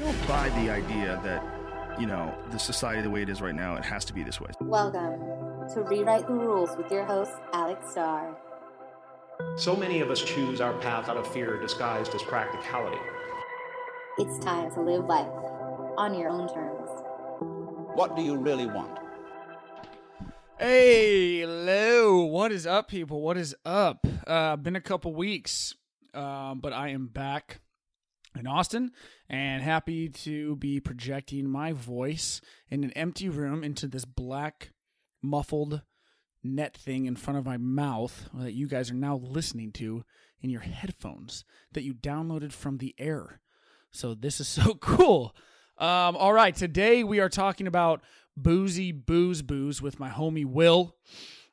don't buy the idea that, you know, the society the way it is right now, it has to be this way. Welcome to Rewrite the Rules with your host, Alex Starr. So many of us choose our path out of fear disguised as practicality. It's time to live life on your own terms. What do you really want? Hey, hello. What is up, people? What is up? Uh, been a couple weeks, um, but I am back in Austin and happy to be projecting my voice in an empty room into this black muffled net thing in front of my mouth that you guys are now listening to in your headphones that you downloaded from the air. So this is so cool. Um, all right, today we are talking about boozy booze booze with my homie Will.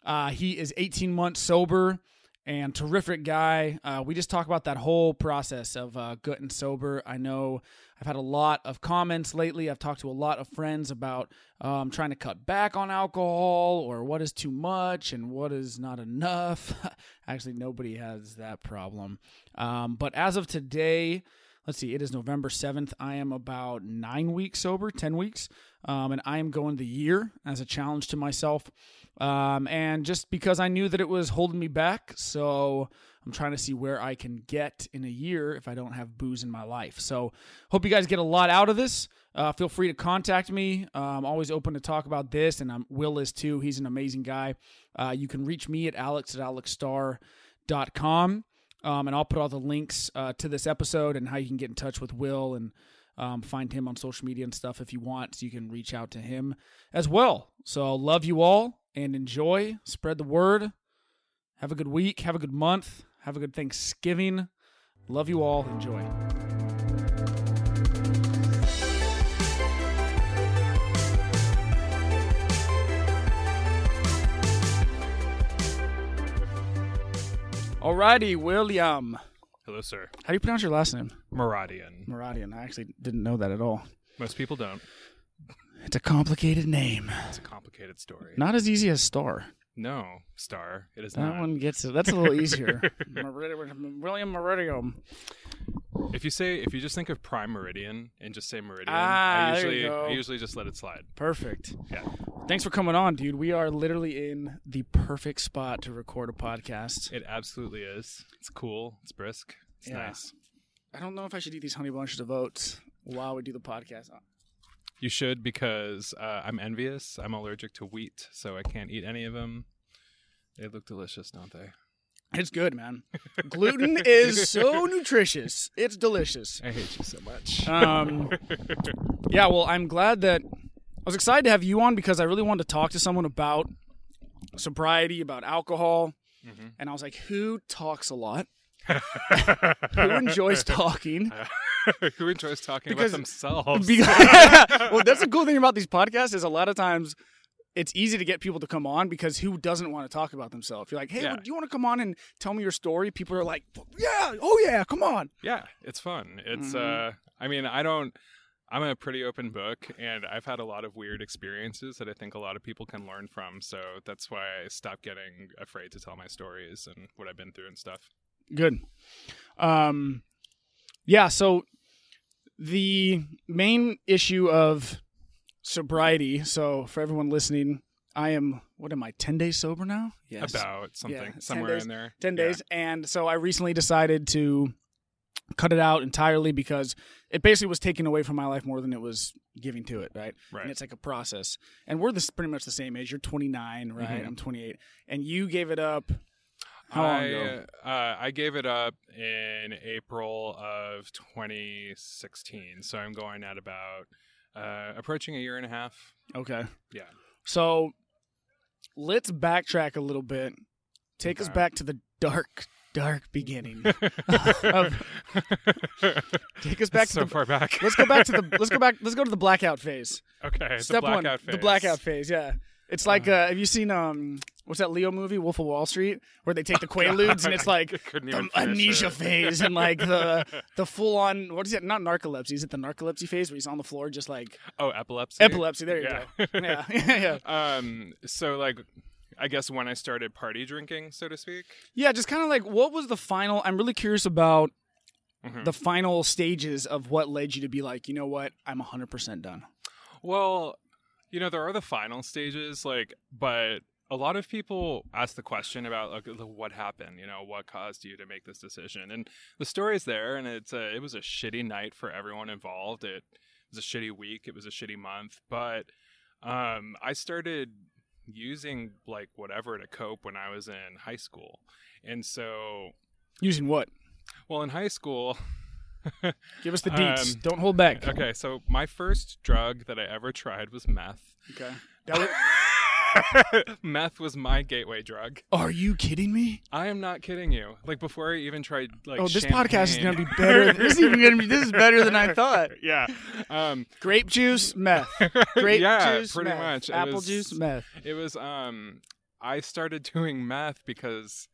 Uh, he is 18 months sober and terrific guy. Uh, we just talk about that whole process of uh, good and sober. I know I've had a lot of comments lately. I've talked to a lot of friends about um, trying to cut back on alcohol or what is too much and what is not enough. Actually, nobody has that problem. Um, but as of today, let's see, it is November 7th. I am about nine weeks sober, 10 weeks. Um, and I am going the year as a challenge to myself. Um, and just because I knew that it was holding me back. So I'm trying to see where I can get in a year if I don't have booze in my life. So hope you guys get a lot out of this. Uh, feel free to contact me. Uh, I'm always open to talk about this, and I'm, Will is too. He's an amazing guy. Uh, you can reach me at alex at alexstar.com. Um, and I'll put all the links uh, to this episode and how you can get in touch with Will and um, find him on social media and stuff if you want. So you can reach out to him as well. So love you all and enjoy. Spread the word. Have a good week. Have a good month. Have a good Thanksgiving. Love you all. Enjoy. Alrighty, William. Hello, sir. How do you pronounce your last name? Maradian. Maradian. I actually didn't know that at all. Most people don't. It's a complicated name. It's a complicated story. Not as easy as Star. No, Star. It is That not. one gets it. That's a little easier. Merid- William Meridium. If you say, if you just think of Prime Meridian and just say Meridian, Ah, I usually. I usually just let it slide. Perfect. Yeah. Thanks for coming on, dude. We are literally in the perfect spot to record a podcast. It absolutely is. It's cool. It's brisk. It's Yeah. nice. I don't know if I should eat these honey bunches of oats while we do the podcast. You should because uh, I'm envious. I'm allergic to wheat, so I can't eat any of them. They look delicious, don't they? It's good, man. Gluten is so nutritious. It's delicious. I hate you so much. Um, yeah, well, I'm glad that I was excited to have you on because I really wanted to talk to someone about sobriety, about alcohol, Mhm. and I was like, who talks a lot? who enjoys talking? Who enjoys talking Because- about themselves? Because- well, that's the cool thing about these podcasts is a lot of times it's easy to get people to come on because who doesn't want to talk about themselves? You're like, hey, Yeah. do you want to come on and tell me your story? People are like, yeah, oh yeah, come on. Yeah, it's fun. It's Mhm. uh I mean, I don't I'm a pretty open book and I've had a lot of weird experiences that I think a lot of people can learn from. So that's why I stopped getting afraid to tell my stories and what I've been through and stuff. Good. Um, yeah. So the main issue of sobriety. So for everyone listening, I am. What am I? Ten days sober now. Yes. About something Yeah, somewhere days- in there. 10 Yeah. days. And so I recently decided to cut it out entirely because it basically was taking away from my life more than it was giving to it, right? Right. And it's like a process. And we're this pretty much the same age. You're 29, right? Mhm. I'm 28. And you gave it up how long I, ago? Uh, I gave it up in April of 2016. So I'm going at about uh, approaching a year and a half. Okay. Yeah. So let's backtrack a little bit. Take us back to the dark, dark beginning. Of- Take us back to so the far back. Let's go back to the let's go back let's go to the blackout phase. okay. Step the blackout one, phase. the blackout phase. Yeah, it's like Uh. uh, have you seen um what's that Leo movie Wolf of Wall Street where they take the Quaaludes and it's like the amnesia it. phase and like the the full on what is it? Not narcolepsy. Is it the narcolepsy phase where he's on the floor just like Oh, epilepsy. epilepsy? There you Yeah. go. Yeah, yeah, yeah. Um. So like, I guess when I started party drinking, so to speak. Yeah, just kind of like what was the final? I'm really curious about Mhm. the final stages of what led you to be like, you know what, I'm 100% done. Well, you know, there are the final stages, like, but a lot of people ask the question about like what happened. You know, what caused you to make this decision? And the story's there, and it's a, it was a shitty night for everyone involved. It was a shitty week. It was a shitty month. But um, I started using like whatever to cope when I was in high school, and so Using what? well, in high school. Give us the deets. Um, Don't hold back. Okay, so my first drug that I ever tried was meth. Okay. Was, meth was my gateway drug. are you kidding me? I am not kidding you. Like before I even tried like oh, this podcast is going to be better. this is even going to be this is better than I thought. yeah. Um Grape juice, meth. Grape yeah, juice, pretty meth. much. Apple was- juice, meth. It was um I started doing meth because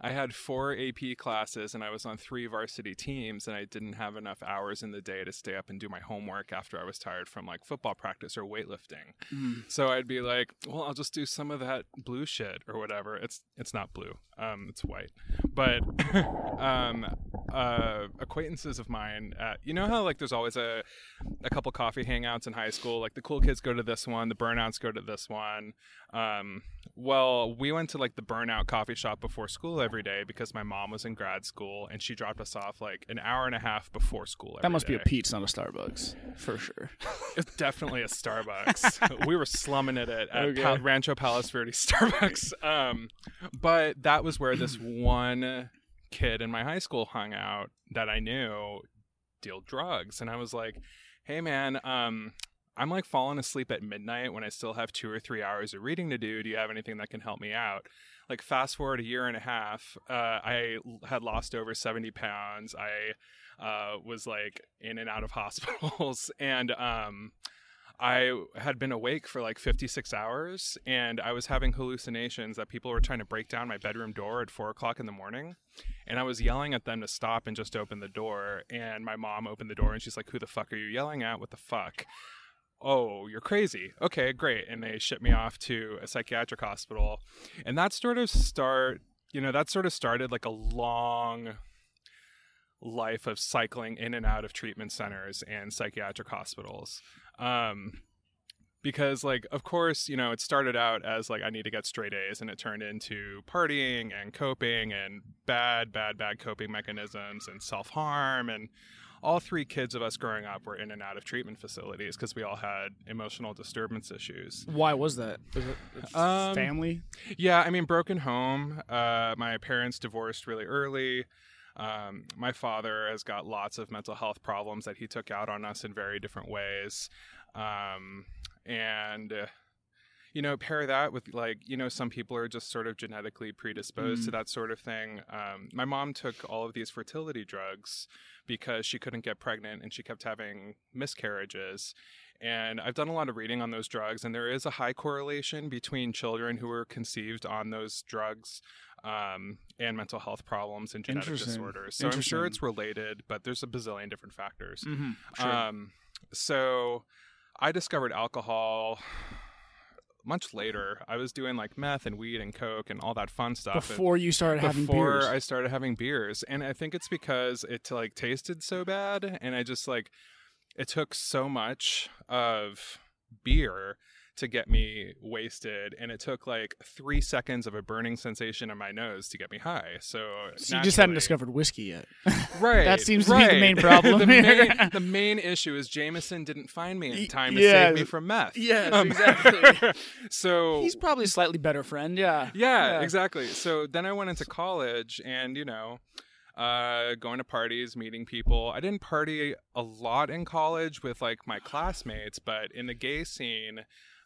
I had four AP classes and I was on three varsity teams and I didn't have enough hours in the day to stay up and do my homework after I was tired from like football practice or weightlifting. Mm. So I'd be like, well, I'll just do some of that blue shit or whatever. It's it's not blue. Um, it's white. But um, uh, acquaintances of mine, you know how like there's always a a couple coffee hangouts in high school. Like the cool kids go to this one, the burnouts go to this one. Um, well, we went to like the burnout coffee shop before school every day because my mom was in grad school and she dropped us off like an hour and a half before school. That must be a. Pete's, not a Starbucks, for sure. It's definitely a Starbucks. we were slumming it at, at Okay. Pal- Rancho Palos Verde Starbucks. Um, but that was where this one kid in my high school hung out that I knew deal drugs, and I was like, "Hey, man, um." I'm like falling asleep at midnight when I still have two or three hours of reading to do. Do you have anything that can help me out? Like fast forward a year and a half, uh, I had lost over 70 pounds. I uh, was like in and out of hospitals, and um, I had been awake for like 56 hours, and I was having hallucinations that people were trying to break down my bedroom door at four o'clock in the morning, and I was yelling at them to stop and just open the door. And my mom opened the door, and she's like, "Who the fuck are you yelling at? What the fuck?" Oh, you're crazy. Okay, great. And they shipped me off to a psychiatric hospital, and that sort of start, you know, that sort of started like a long life of cycling in and out of treatment centers and psychiatric hospitals. Um, because like of course you know it started out as like i need to get straight a's and it turned into partying and coping and bad bad bad coping mechanisms and self-harm and all three kids of us growing up were in and out of treatment facilities because we all had emotional disturbance issues Why was that? Was it Um, family? yeah, I mean, broken home. Uh, my parents divorced really early. Um, my father has got lots of mental health problems that he took out on us in very different ways. Um, and, uh, you know, pair that with like, you know, some people are just sort of genetically predisposed to that sort of thing. Um, my mom took all of these fertility drugs because she couldn't get pregnant and she kept having miscarriages. And I've done a lot of reading on those drugs, and there is a high correlation between children who were conceived on those drugs um, and mental health problems and genetic disorders. So I'm sure it's related, but there's a bazillion different factors. Mm-hmm. Um, so I discovered alcohol much later. I was doing like meth and weed and coke and all that fun stuff. Before you started having before beers. I started having beers, and I think it's because it like tasted so bad, and I just like it took so much of beer to get me wasted, and it took like three seconds of a burning sensation in my nose to get me high. So, So you just hadn't discovered whiskey yet. Right. That seems to be the main problem the, main, the main issue is Jameson didn't find me in time to yeah. save me from meth. Yes, Um, exactly. so He's probably a slightly better friend. Yeah. yeah, exactly. So then I went into college and, you know, uh, going to parties, meeting people. I didn't party a lot in college with like my classmates, but in the gay scene,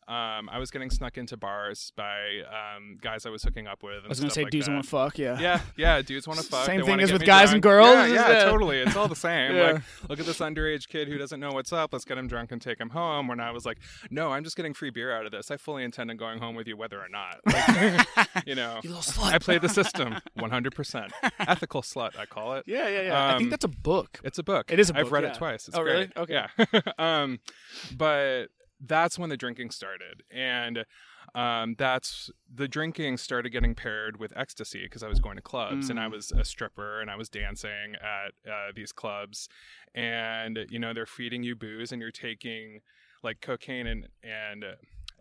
um, I was getting snuck into bars by um, guys I was hooking up with. And I was gonna say like dudes want to fuck. Yeah. Yeah, yeah, dudes want to fuck. Same They thing as with guys and girls, Yeah, yeah, totally. It's all the same. Yeah. Like, look at this underage kid who doesn't know what's up. Let's get him drunk and take him home. When I was like, no, I'm just getting free beer out of this. I fully intend on going home with you, whether or not. Like, you know, You. I played the system 100%. Ethical slut, I call it. Yeah, yeah, yeah. I Um, think that's a book. It's a book. It is. A book, I've read yeah. it twice. It's Oh, really? great. Okay. Yeah. um, but that's when the drinking started, and um, that's the drinking started getting paired with ecstasy because I was going to clubs and I Mm. was a stripper and I was dancing at uh, these clubs, and you know they're feeding you booze and you're taking like cocaine and and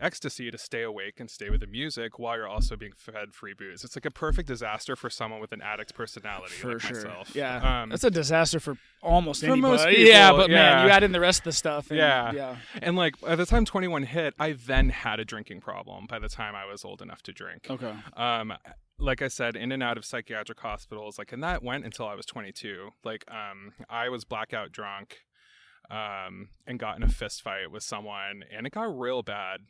ecstasy to stay awake and stay with the music while you're also being fed free booze. It's like a perfect disaster for someone with an addict's personality for like sure. myself. Yeah, Um, that's a disaster for almost for anybody. most yeah, people, but man, you add in the rest of the stuff. And, Yeah. yeah. and like by the time 21 hit, I then had a drinking problem. By the time I was old enough to drink, Okay. um like i said in and out of psychiatric hospitals like and that went until i was 22 like um i was blackout drunk um and got in a fist fight with someone and it got real bad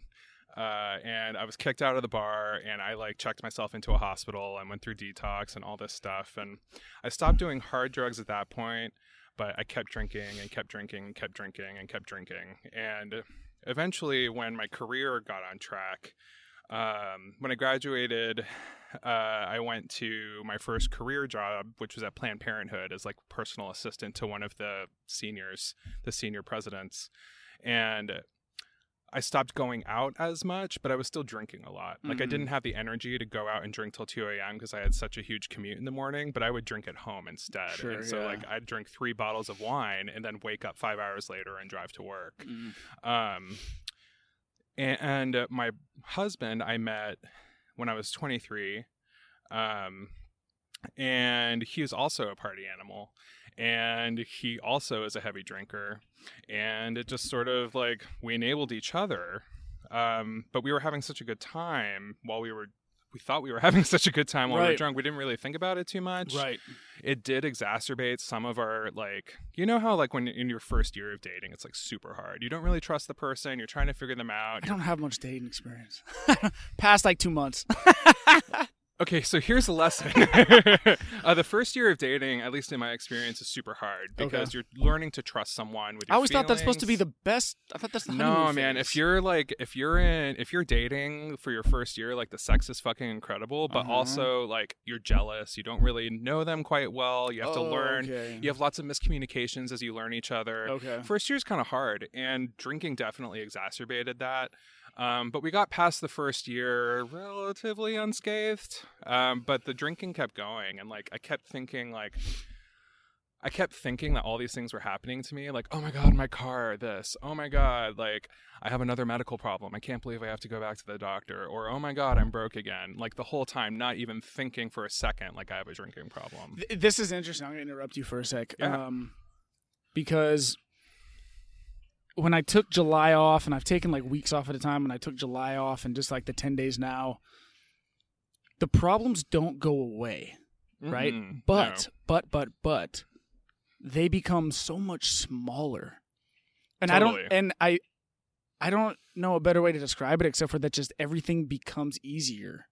uh, and I was kicked out of the bar, and I like checked myself into a hospital and went through detox and all this stuff. And I stopped doing hard drugs at that point, but I kept drinking and kept drinking and kept drinking and kept drinking. And eventually, when my career got on track, um, when I graduated, uh, I went to my first career job, which was at Planned Parenthood as like personal assistant to one of the seniors, the senior presidents, and I stopped going out as much, but I was still drinking a lot. Like I Mhm. didn't have the energy to go out and drink till two a.m. because I had such a huge commute in the morning. But I would drink at home instead, Sure, and so yeah. like I'd drink three bottles of wine and then wake up five hours later and drive to work. Mm. Um, and, and uh, my husband I met when I was 23, um, and he was also a party animal, and he also is a heavy drinker, and it just sort of like we enabled each other. Um, but we were having such a good time while we were. We thought we were having such a good time while we were drunk. We didn't really think about it too much Right. it did exacerbate some of our like you know how like when in your first year of dating it's like super hard you don't really trust the person you're trying to figure them out I don't have much dating experience. Past like two months. okay so here's a lesson uh, the first year of dating at least in my experience is super hard because you're learning to trust someone with your I always thought that's supposed to be the best. I thought that's the no man phase. if you're like if you're in if you're dating for your first year like the sex is fucking incredible but Uh-huh. also like you're jealous you don't really know them quite well you have to Oh, learn okay. you have lots of miscommunications as you learn each other Okay. First year's kind of hard, and drinking definitely exacerbated that. Um, but we got past the first year relatively unscathed. Um, but the drinking kept going, and like I kept thinking, like I kept thinking that all these things were happening to me. Like, oh my god, my car, this. Oh my god, like I have another medical problem. I can't believe I have to go back to the doctor. Or oh my god, I'm broke again. Like the whole time, not even thinking for a second, like I have a drinking problem. Th- This is interesting. I'm going to interrupt you for a sec. Yeah. Um, because when I took July off, and I've taken like weeks off at a time, and I took July off and just like the 10 days now, the problems don't go away, right? But, no. but, but, but, they become so much smaller. And I don't, and I, I don't know a better way to describe it except for that just everything becomes easier.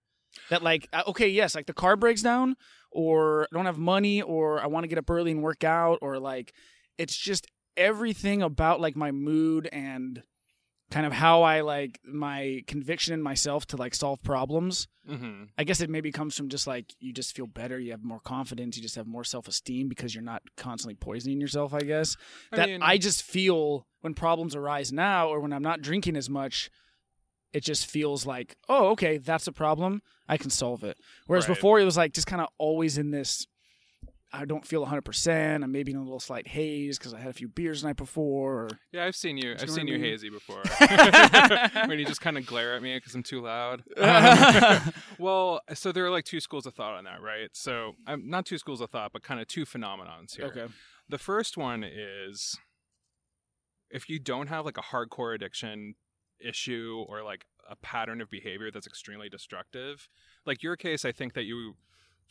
That like uh, okay, yes, like the car breaks down, or I don't have money, or I want to get up early and work out, or like it's just everything about like my mood and kind of how I like my conviction in myself to like solve problems. Mhm. I guess it maybe comes from just like you just feel better, you have more confidence, you just have more self esteem because you're not constantly poisoning yourself. I guess I that mean- I just feel when problems arise now, or when I'm not drinking as much, it just feels like, oh, okay, that's a problem. I can solve it. Whereas Right. before, it was like just kind of always in this. I don't feel 100%. I'm maybe in a little slight haze because I had a few beers the night before. Or, Yeah, I've seen you. I've seen you mean? hazy before. when you just kind of glare at me because I'm too loud. Um, well, so there are like two schools of thought on that, right? So, um, not two schools of thought, but kind of two phenomenons here. okay. The first one is if you don't have like a hardcore addiction issue or like a pattern of behavior that's extremely destructive, like your case, I think that you,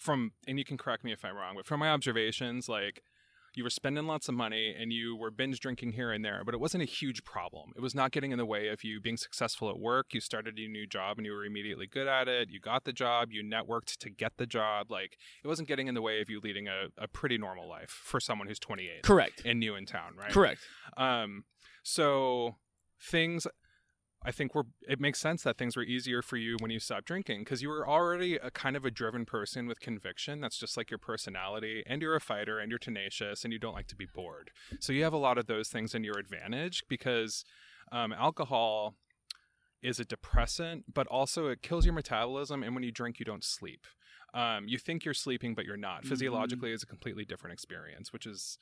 from, and you can correct me if I'm wrong, but from my observations, like you were spending lots of money and you were binge drinking here and there, but it wasn't a huge problem. It was not getting in the way of you being successful at work. You started a new job and you were immediately good at it. You got the job, you networked to get the job. Like it wasn't getting in the way of you leading a, a pretty normal life for someone who's 28 Correct. and new in town, right? Correct. Um, so things, I think were it makes sense that things were easier for you when you stopped drinking because you were already a kind of a driven person with conviction. That's just like your personality, and you're a fighter, and you're tenacious, and you don't like to be bored. So you have a lot of those things in your advantage because. um, alcohol is a depressant, but also it kills your metabolism. And when you drink, you don't sleep. Um, you think you're sleeping, but you're not. Mhm. Physiologically, it's a completely different experience, which is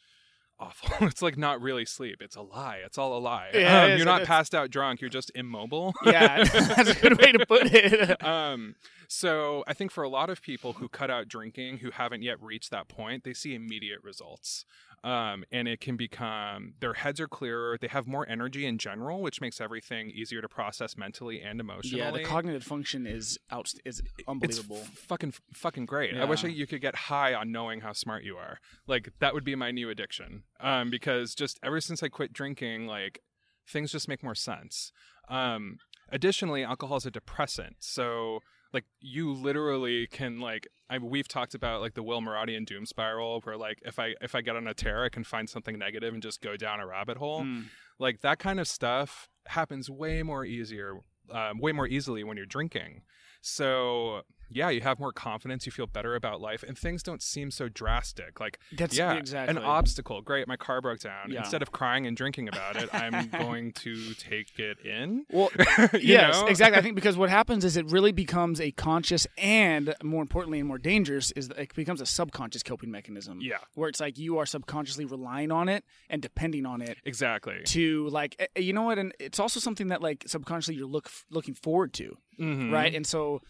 awful. it's like not really sleep. It's a lie. It's all a lie. Yeah, Um, is. you're not passed out drunk. You're just immobile. Yeah, that's a good way to put it. um, so I think for a lot of people who cut out drinking who haven't yet reached that point, they see immediate results. Um, and it can become their heads are clearer. They have more energy in general, which makes everything easier to process mentally and emotionally. Yeah, the cognitive function is out is unbelievable. It's f- fucking fucking great. I wish you could get high on knowing how smart you are. Like that would be my new addiction. Um, because just ever since I quit drinking, like things just make more sense. Um, additionally, alcohol is a depressant, so like you literally can like I, we've talked about like the Will Muradian doom spiral, where like if I if I get on a tear, I can find something negative and just go down a rabbit hole Mm. like that kind of stuff happens way more easier um, way more easily when you're drinking so yeah you have more confidence you feel better about life and things don't seem so drastic like That's yeah exactly an obstacle great my car broke down Yeah. instead of crying and drinking about it i'm going to take it in Well, yes, know? exactly. I think because what happens is it really becomes a conscious and more importantly and more dangerous is that it becomes a subconscious coping mechanism. yeah Where it's like you are subconsciously relying on it and depending on it exactly to like you know what and it's also something that like subconsciously you're look looking forward to, Mhm. right? And so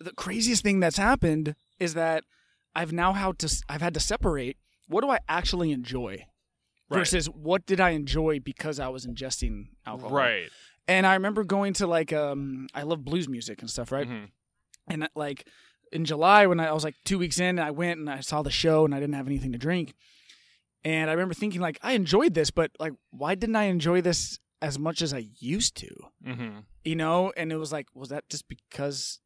the craziest thing that's happened is that I've now had to I've had to separate what do I actually enjoy Right. versus what did I enjoy because I was ingesting alcohol. right And I remember going to like um I love blues music and stuff, right? Mhm. And like in July when I, I was like two weeks in, I went and I saw the show and I didn't have anything to drink. And I remember thinking like I enjoyed this, but like why didn't I enjoy this as much as I used to? Mhm. You know? And it was like, was that just because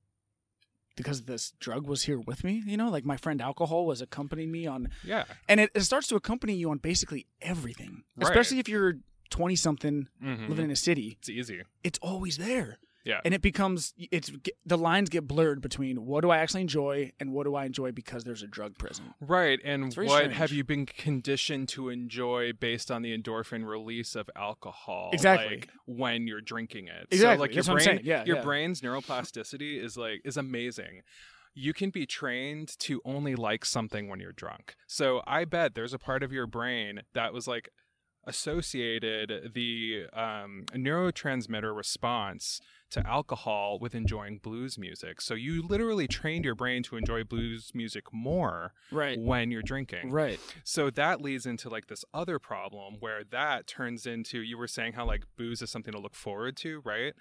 because this drug was here with me? You know, like my friend alcohol was accompanying me on yeah and it, it starts to accompany you on basically everything. Right. Especially if you're twenty something Mhm. living in a city it's easy it's always there. Yeah. And it becomes it's the lines get blurred between what do I actually enjoy and what do I enjoy because there's a drug present. Right, and what strange. have you been conditioned to enjoy based on the endorphin release of alcohol? Exactly. like when you're drinking it. Exactly, So, like that's your brain, yeah, your yeah. brain's neuroplasticity is like is amazing. You can be trained to only like something when you're drunk. So I bet there's a part of your brain that was like associated the um, neurotransmitter response to alcohol with enjoying blues music. So you literally trained your brain to enjoy blues music more Right. when you're drinking. Right. So that leads into like this other problem where that turns into you were saying how like booze is something to look forward to, right?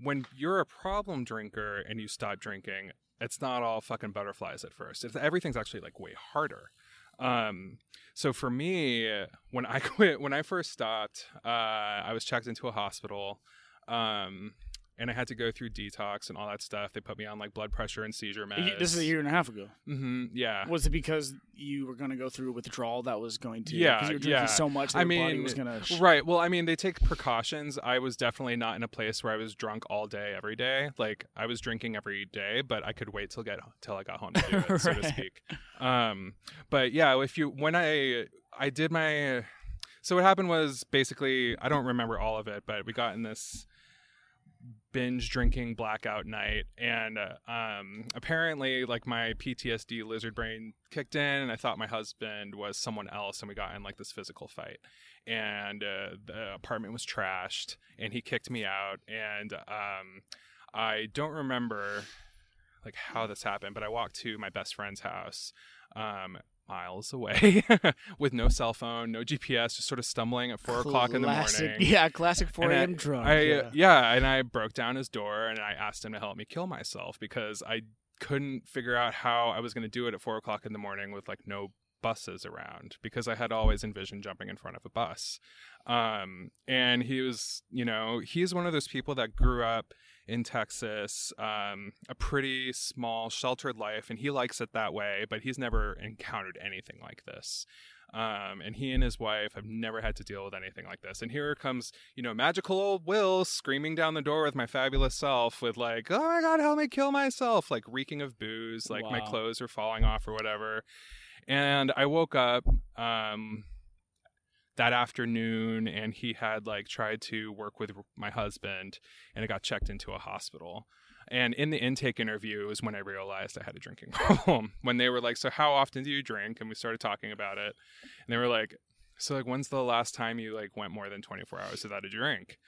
When you're a problem drinker and you stop drinking, it's not all fucking butterflies at first. It's, everything's actually like way harder. Um, so for me, when I quit, when I first stopped, uh, I was checked into a hospital. Um, and I had to go through detox and all that stuff. They put me on like blood pressure and seizure meds. This is a year and a half ago. hmm yeah. Was it because you were going to go through a withdrawal that was going to? Yeah, Because you were drinking yeah. so much that I your body mean, was going to. Right. Well, I mean, they take precautions. I was definitely not in a place where I was drunk all day, every day. Like I was drinking every day, but I could wait till get till I got home to do it, so to speak. Um, but yeah, if you when I I did my so what happened was basically I don't remember all of it, but we got in this binge drinking blackout night and uh, um apparently like my PTSD lizard brain kicked in and I thought my husband was someone else and we got in like this physical fight. And uh, the apartment was trashed and he kicked me out and um I don't remember like how this happened but I walked to my best friend's house um miles away with no cell phone no GPS just sort of stumbling at four o'clock in the morning Yeah, classic 4 and I- a.m. drunk. I, yeah. yeah, and I broke down his door and I asked him to help me kill myself because I couldn't figure out how I was going to do it at four o'clock in the morning with like no buses around because I had always envisioned jumping in front of a bus. Um, and he was, you know, he's one of those people that grew up in Texas, um, a pretty small, sheltered life, and he likes it that way, but he's never encountered anything like this. Um, and he and his wife have never had to deal with anything like this. And here comes, you know, magical old Will screaming down the door with my fabulous self with like, oh my God, help me kill myself, like reeking of booze, like my clothes are falling off or whatever. And I woke up, um, that afternoon and he had like tried to work with my husband and it got checked into a hospital. And in the intake interview was when I realized I had a drinking problem. when they were like, "So how often do you drink?" and we started talking about it. And they were like, "So like when's the last time you like went more than 24 hours without a drink?"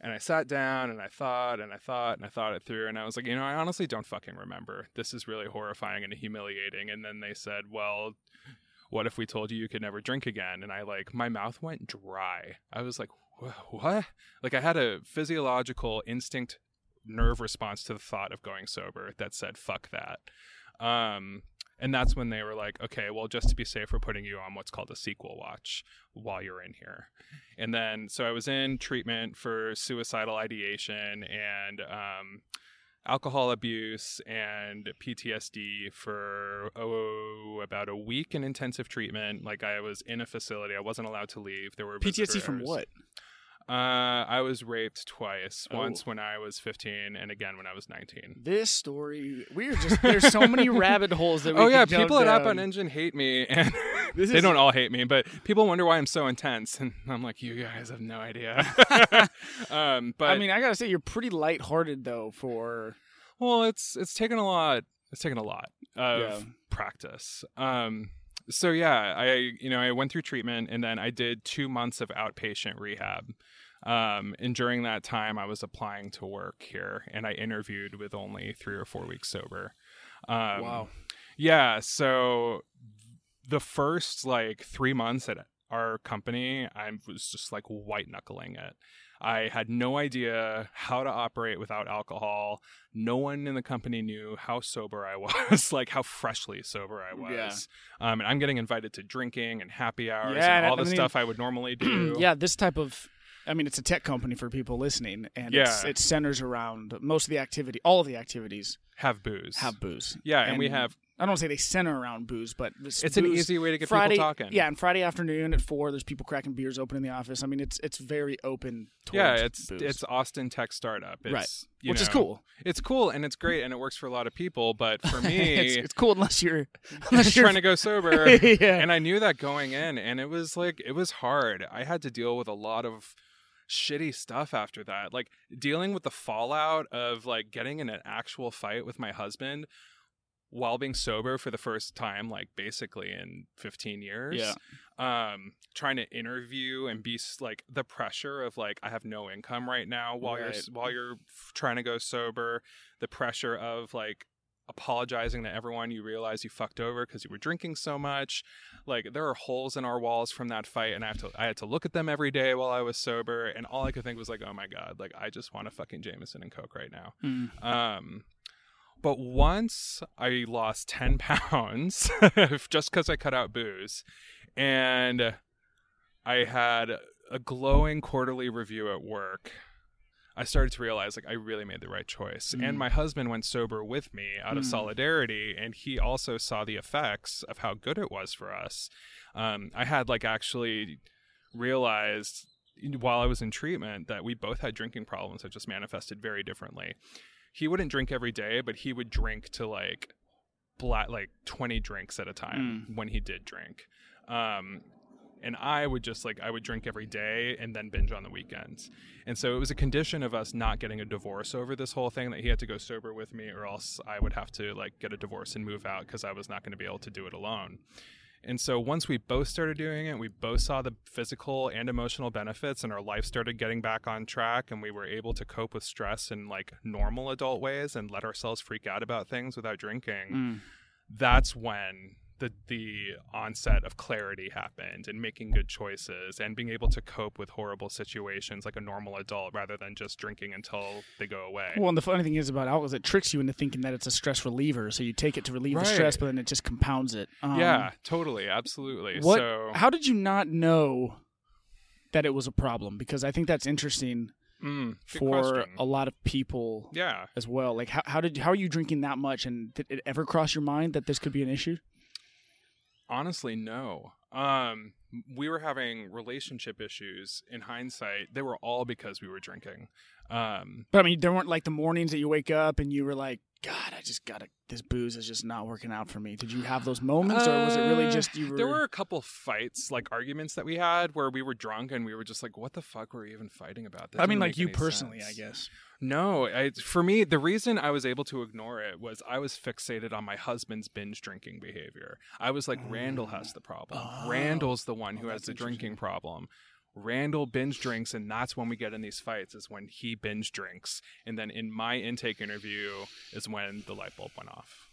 And I sat down and I thought and I thought and I thought it through and I was like, you know, I honestly don't fucking remember. This is really horrifying and humiliating. And then they said, well, what if we told you you could never drink again? And I like, my mouth went dry. I was like, what? Like I had a physiological instinct nerve response to the thought of going sober that said, fuck that. Um, and that's when they were like, okay, well, just to be safe, we're putting you on what's called a sequel watch while you're in here. And then, so I was in treatment for suicidal ideation and um, alcohol abuse and PTSD for, oh, about a week in intensive treatment. Like I was in a facility, I wasn't allowed to leave. There were PTSD from what? Uh, I was raped twice. Oh. Once when I was 15, and again when I was 19. This story, we're just there's so many rabbit holes that we Oh yeah, people at App on Engine hate me, and This they is- don't all hate me, but people wonder why I'm so intense, and I'm like, you guys have no idea. um, but I mean, I gotta say, you're pretty lighthearted though. For well, it's it's taken a lot. It's taken a lot of Yeah. practice. Um, so yeah, I you know I went through treatment, and then I did two months of outpatient rehab. Um, and during that time, I was applying to work here, and I interviewed with only three or four weeks sober. Um, wow, Yeah, so the first like three months at our company, I was just like white knuckling it. I had no idea how to operate without alcohol. No one in the company knew how sober I was, like how freshly sober I Yeah. was. Um, and I'm getting invited to drinking and happy hours Yeah, and and all the I mean- stuff I would normally do. yeah, this type of. I mean, it's a tech company for people listening, and it's, it centers around most of the activity. All of the activities Have booze. have booze. yeah, and, we have. I don't want to say they center around booze, but It's an easy way to get Friday, people talking. Yeah, and Friday afternoon at four, there's people cracking beers open in the office. I mean, it's it's very open. Towards Yeah, it's booze. it's Austin Tech Startup. It's, Right. which is cool. It's cool and it's great and it works for a lot of people, but for me, it's, it's cool unless you're unless you're trying to go sober. yeah. And I knew that going in, and it was like it was hard. I had to deal with a lot of shitty stuff after that, like dealing with the fallout of like getting in an actual fight with my husband while being sober for the first time, like basically in 15 years. Yeah. Um, trying to interview and be like the pressure of like I have no income right now while you're while you're f- trying to go sober. The pressure of like apologizing to everyone you realize you fucked over because you were drinking so much like there are holes in our walls from that fight and i have to i had to look at them every day while i was sober and all i could think was like oh my god like i just want a fucking jameson and coke right now Mm. um but once i lost 10 pounds just because i cut out booze and i had a glowing quarterly review at work I started to realize like I really made the right choice. Mm. And my husband went sober with me out of Mm. solidarity and he also saw the effects of how good it was for us. Um, I had like actually realized while I was in treatment that we both had drinking problems that just manifested very differently. He wouldn't drink every day, but he would drink to like black like 20 drinks at a time when he did drink. Um, and I would just like I would drink every day and then binge on the weekends. And so it was a condition of us not getting a divorce over this whole thing that he had to go sober with me or else I would have to like get a divorce and move out cuz I was not going to be able to do it alone. And so once we both started doing it, we both saw the physical and emotional benefits and our life started getting back on track and we were able to cope with stress in like normal adult ways and let ourselves freak out about things without drinking Mm. that's when the the onset of clarity happened and making good choices and being able to cope with horrible situations like a normal adult rather than just drinking until they go away. Well, and the funny thing is about alcohol is it tricks you into thinking that it's a stress reliever. So you take it to relieve the stress, but then it just compounds it. Um, yeah, totally, absolutely. What? So How did you not know that it was a problem? Because I think that's interesting mm, for question. a lot of people yeah, as well. Like, how, how did how are you drinking that much? And did it ever cross your mind that this could be an issue? Honestly, no. Um, we were having relationship issues. In hindsight, they were all because we were drinking. Um, But I mean, there weren't like the mornings that you wake up and you were like God, I just gotta. This booze is just not working out for me. Did you have those moments, or was it really Uh, just you were? There were a couple fights, like arguments that we had where we were drunk and we were just like, "What the fuck were we even fighting about?" That I mean, like you personally, I guess. No, I, for me, the reason I was able to ignore it was I was fixated on my husband's binge drinking behavior. I was like, Randall has the problem. Oh. Randall's the one Oh, who has the drinking problem. Randall binge drinks, and that's when we get in these fights. Is when he binge drinks, and then in my intake interview is when the light bulb went off.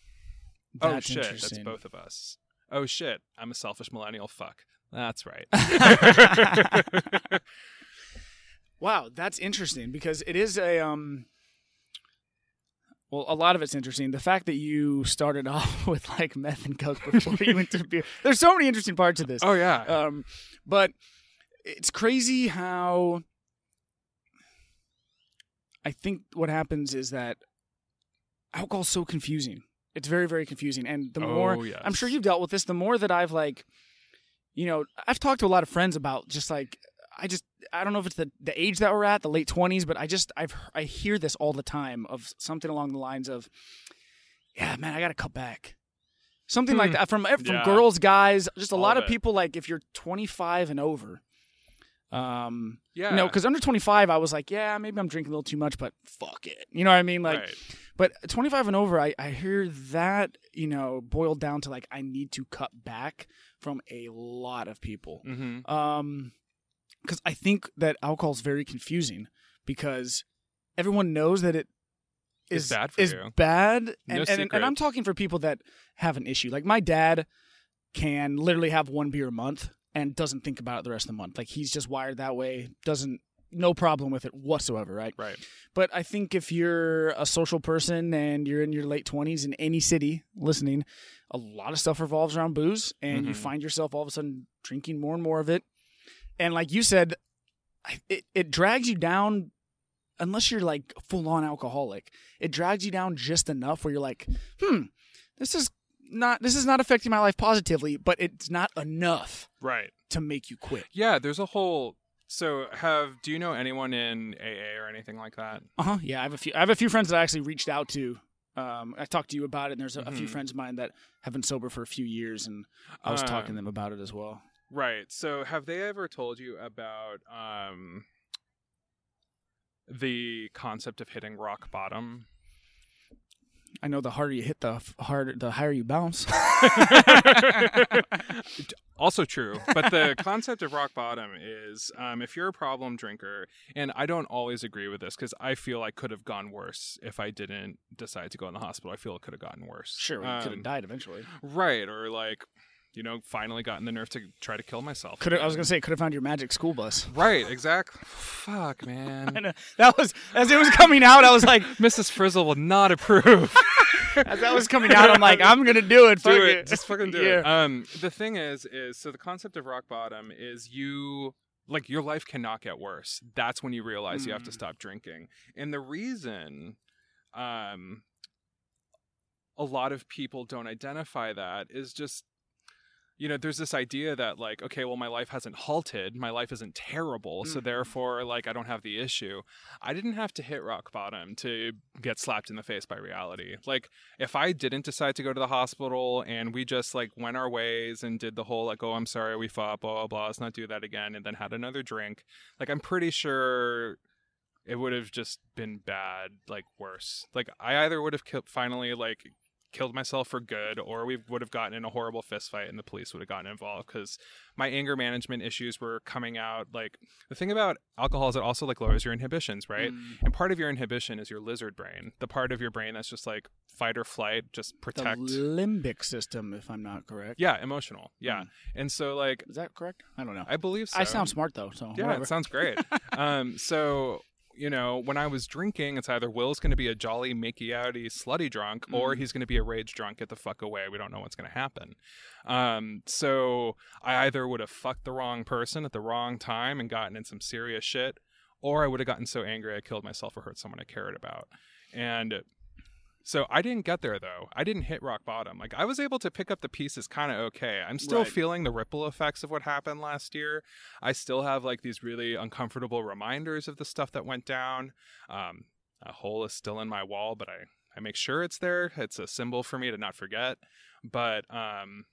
oh shit, that's both of us. Oh shit, I'm a selfish millennial. Fuck. That's right. Wow, that's interesting because it is a um. Well, a lot of it's interesting. The fact that you started off with like meth and coke before you went to beer. There's so many interesting parts of this. oh yeah. Um, but it's crazy how I think what happens is that alcohol's so confusing. It's very, very confusing. And the more Oh, yes. I'm sure you've dealt with this, the more that I've like, you know, I've talked to a lot of friends about just like I just I don't know if it's the the age that we're at, the late twenties, but I just I've I hear this all the time of something along the lines of, yeah, man, I got to cut back. Something like Hmm. that from from Yeah. girls, guys, just a All lot of of it. people. Like if you're 25 and over, um, yeah. you know, because under 25, I was like, yeah, maybe I'm drinking a little too much, but fuck it, you know what I mean? Like, right. but 25 and over, I, I hear that, you know, boiled down to like, I need to cut back from a lot of people. Mm-hmm. Um, because I think that alcohol is very confusing because everyone knows that it It's bad for is you. bad, No and, and and I'm talking for people that have an issue. Like my dad can literally have one beer a month and doesn't think about it the rest of the month. Like he's just wired that way. Doesn't no problem with it whatsoever, right? Right. But I think if you're a social person and you're in your late 20s in any city listening, a lot of stuff revolves around booze, and you Mhm. find yourself all of a sudden drinking more and more of it. And like you said, it, it drags you down unless you're like full on alcoholic. It drags you down just enough where you're like, hmm, this is not this is not affecting my life positively, but it's not enough Right. to make you quit. Yeah, there's a whole. So, have do you know anyone in AA or anything like that? Uh huh. Yeah, I have a few. I have a few friends that I actually reached out to. Um, I talked to you about it, and there's a, a few Mhm. friends of mine that have been sober for a few years, and I was talking to Um, them about it as well. Right. So, have they ever told you about um the concept of hitting rock bottom? I know the harder you hit, the harder, the higher you bounce. also true but the concept of rock bottom is um, if you're a problem drinker and i don't always agree with this because i feel i could have gone worse if i didn't decide to go in the hospital i feel it could have gotten worse sure, we could have Um, died eventually. right or like you know finally gotten the nerve to try to kill myself Could I was gonna say could have found your magic school bus. right exactly fuck I man know. That was as it was coming out. I was like, mrs frizzle will not approve as that was coming out, I'm like, I'm gonna do it. do fuck it. Just fucking do it. Um, the thing is, is so the concept of rock bottom is you like your life cannot get worse. That's when you realize you have to Mm. stop drinking. And the reason, um, a lot of people don't identify that is just. You know, there's this idea that, like, okay, well, my life hasn't halted. My life isn't terrible. So, Mhm. therefore, like, I don't have the issue. I didn't have to hit rock bottom to get slapped in the face by reality. Like, if I didn't decide to go to the hospital and we just like went our ways and did the whole like, oh, I'm sorry, we fought, blah blah blah, let's not do that again, and then had another drink, like I'm pretty sure it would have just been bad, like worse. Like I either would have finally like killed myself for good, or we would have gotten in a horrible fist fight and the police would have gotten involved because my anger management issues were coming out. Like the thing about alcohol is it also like lowers your inhibitions, right? Mm. And part of your inhibition is your lizard brain, the part of your brain that's just like fight or flight, just The protect. limbic system, if I'm not correct. yeah, emotional. Yeah. Mm. And so, like, Is that correct? I don't know. I believe so. I sound smart though, so Yeah, whatever. it sounds great. um, so, you know, when I was drinking, it's either Will's going to be a jolly, makey outy, slutty drunk, or Mhm. he's going to be a rage drunk. Get the fuck away. We don't know what's going to happen. Um, so I either would have fucked the wrong person at the wrong time and gotten in some serious shit, or I would have gotten so angry I killed myself or hurt someone I cared about. And so I didn't get there though. I didn't hit rock bottom. Like I was able to pick up the pieces kind of okay. I'm still Right. feeling the ripple effects of what happened last year. I still have like these really uncomfortable reminders of the stuff that went down. Um, a hole is still in my wall, but I I make sure it's there. It's a symbol for me to not forget. But um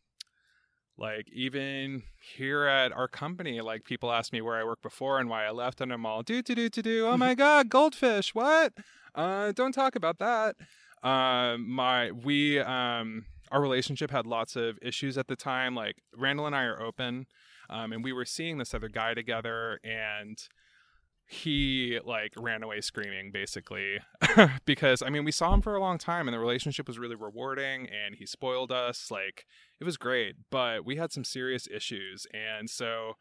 like even here at our company, like people ask me where I worked before and why I left, and I'm all do do do do do. Oh my god, goldfish! What? Uh, don't talk about that. Um, my we um our relationship had lots of issues at the time. Like Randall and I are open, um, and we were seeing this other guy together, and he like ran away screaming basically because i mean we saw him for a long time and the relationship was really rewarding and he spoiled us like it was great but we had some serious issues and so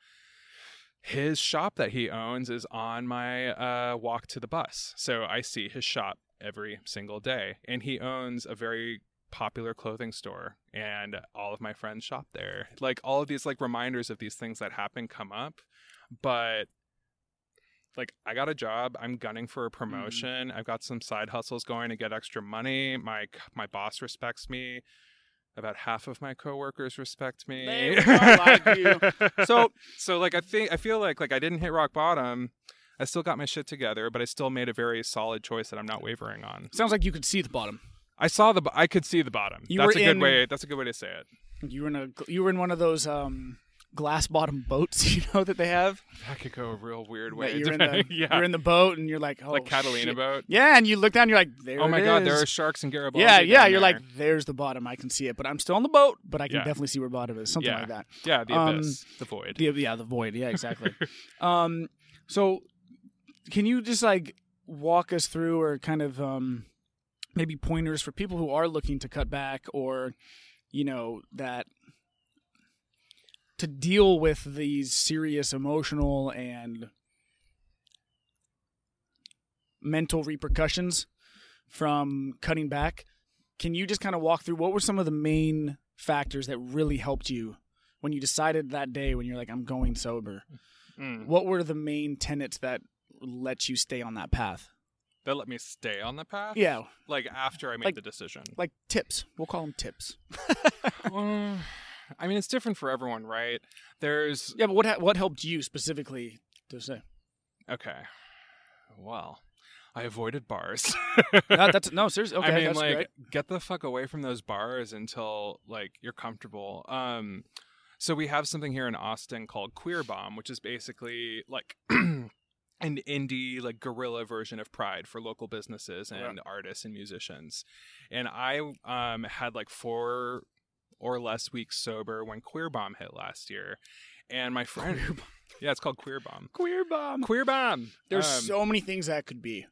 his shop that he owns is on my uh, walk to the bus so i see his shop every single day and he owns a very popular clothing store and all of my friends shop there like all of these like reminders of these things that happen come up but like I got a job. I'm gunning for a mm-hmm. promotion. I've got some side hustles going to get extra money. My my boss respects me. About half of my coworkers respect me. They like you. so so like I think I feel like like I didn't hit rock bottom. I still got my shit together, but I still made a very solid choice that I'm not wavering on. Sounds like you could see the bottom. I saw the I could see the bottom. You that's were a good in- way. That's a good way to say it. You were in a you were in one of those um, glass bottom boats, you know that they have. That could go a real weird way. you're in the yeah, you're in the boat and you're like, oh, like Catalina shit. boat. Yeah, and you look down, and you're like, there. Oh my god, is. there are sharks and Garibaldi. Yeah, yeah. You're there. like, there's the bottom. I can see it, but I'm still on the boat, but I can Yeah. definitely see where bottom is. Something like that. yeah, the um, abyss, the void. The, yeah, the void. Yeah, exactly. um, so can you just like walk us through, or kind of um, maybe pointers for people who are looking to cut back, or you know that to deal with these serious emotional and mental repercussions from cutting back. Can you just kind of walk through what were some of the main factors that really helped you when you decided that day when you're like, I'm going sober? Mm. What were the main tenets that let you stay on that path? That let me stay on the path. Yeah, like after I made Like- the decision. like tips. We'll call them tips. I mean, it's different for everyone, right? There's Yeah, but what ha- what helped you specifically to say? okay. Well, I avoided bars. No, that's no seriously. Okay, I mean, that's like, great. get the fuck away from those bars until like you're comfortable. Um, so we have something here in Austin called Queer Bomb, which is basically like an indie, like guerrilla version of Pride for local businesses and Right. artists and musicians. And I um had like four or less weeks sober when Queer Bomb hit last year, and my friend, yeah, it's called Queer Bomb. Queer bomb. Queer Bomb. There's Um, so many things that could be.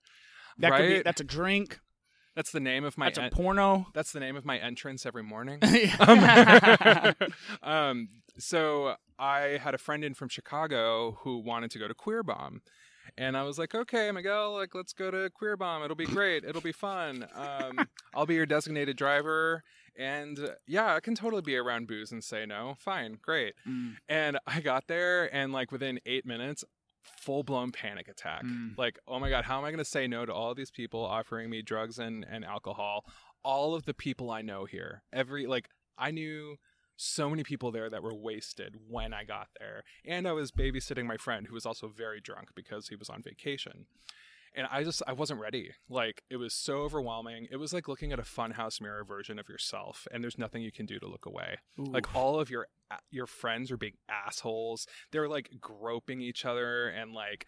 That could be. Right? That's a drink. that's the name of my That's a porno. that's the name of my entrance every morning. Um, um, so I had a friend in from Chicago who wanted to go to Queer Bomb. And I was like, okay, Miguel, like, let's go to Queer Bomb. It'll be great. It'll be fun. Um, I'll be your designated driver. And uh, yeah, I can totally be around booze and say no. Fine, great. Mm. And I got there, and like within eight minutes, full blown panic attack. Mm. Like, oh my God, how am I going to say no to all these people offering me drugs and, and alcohol? All of the people I know here. Every, like, I knew so many people there that were wasted when I got there. And I was babysitting my friend who was also very drunk because he was on vacation. And I just I wasn't ready. Like it was so overwhelming. It was like looking at a funhouse mirror version of yourself and there's nothing you can do to look away. Like all of your your friends are being assholes. They're like groping each other and like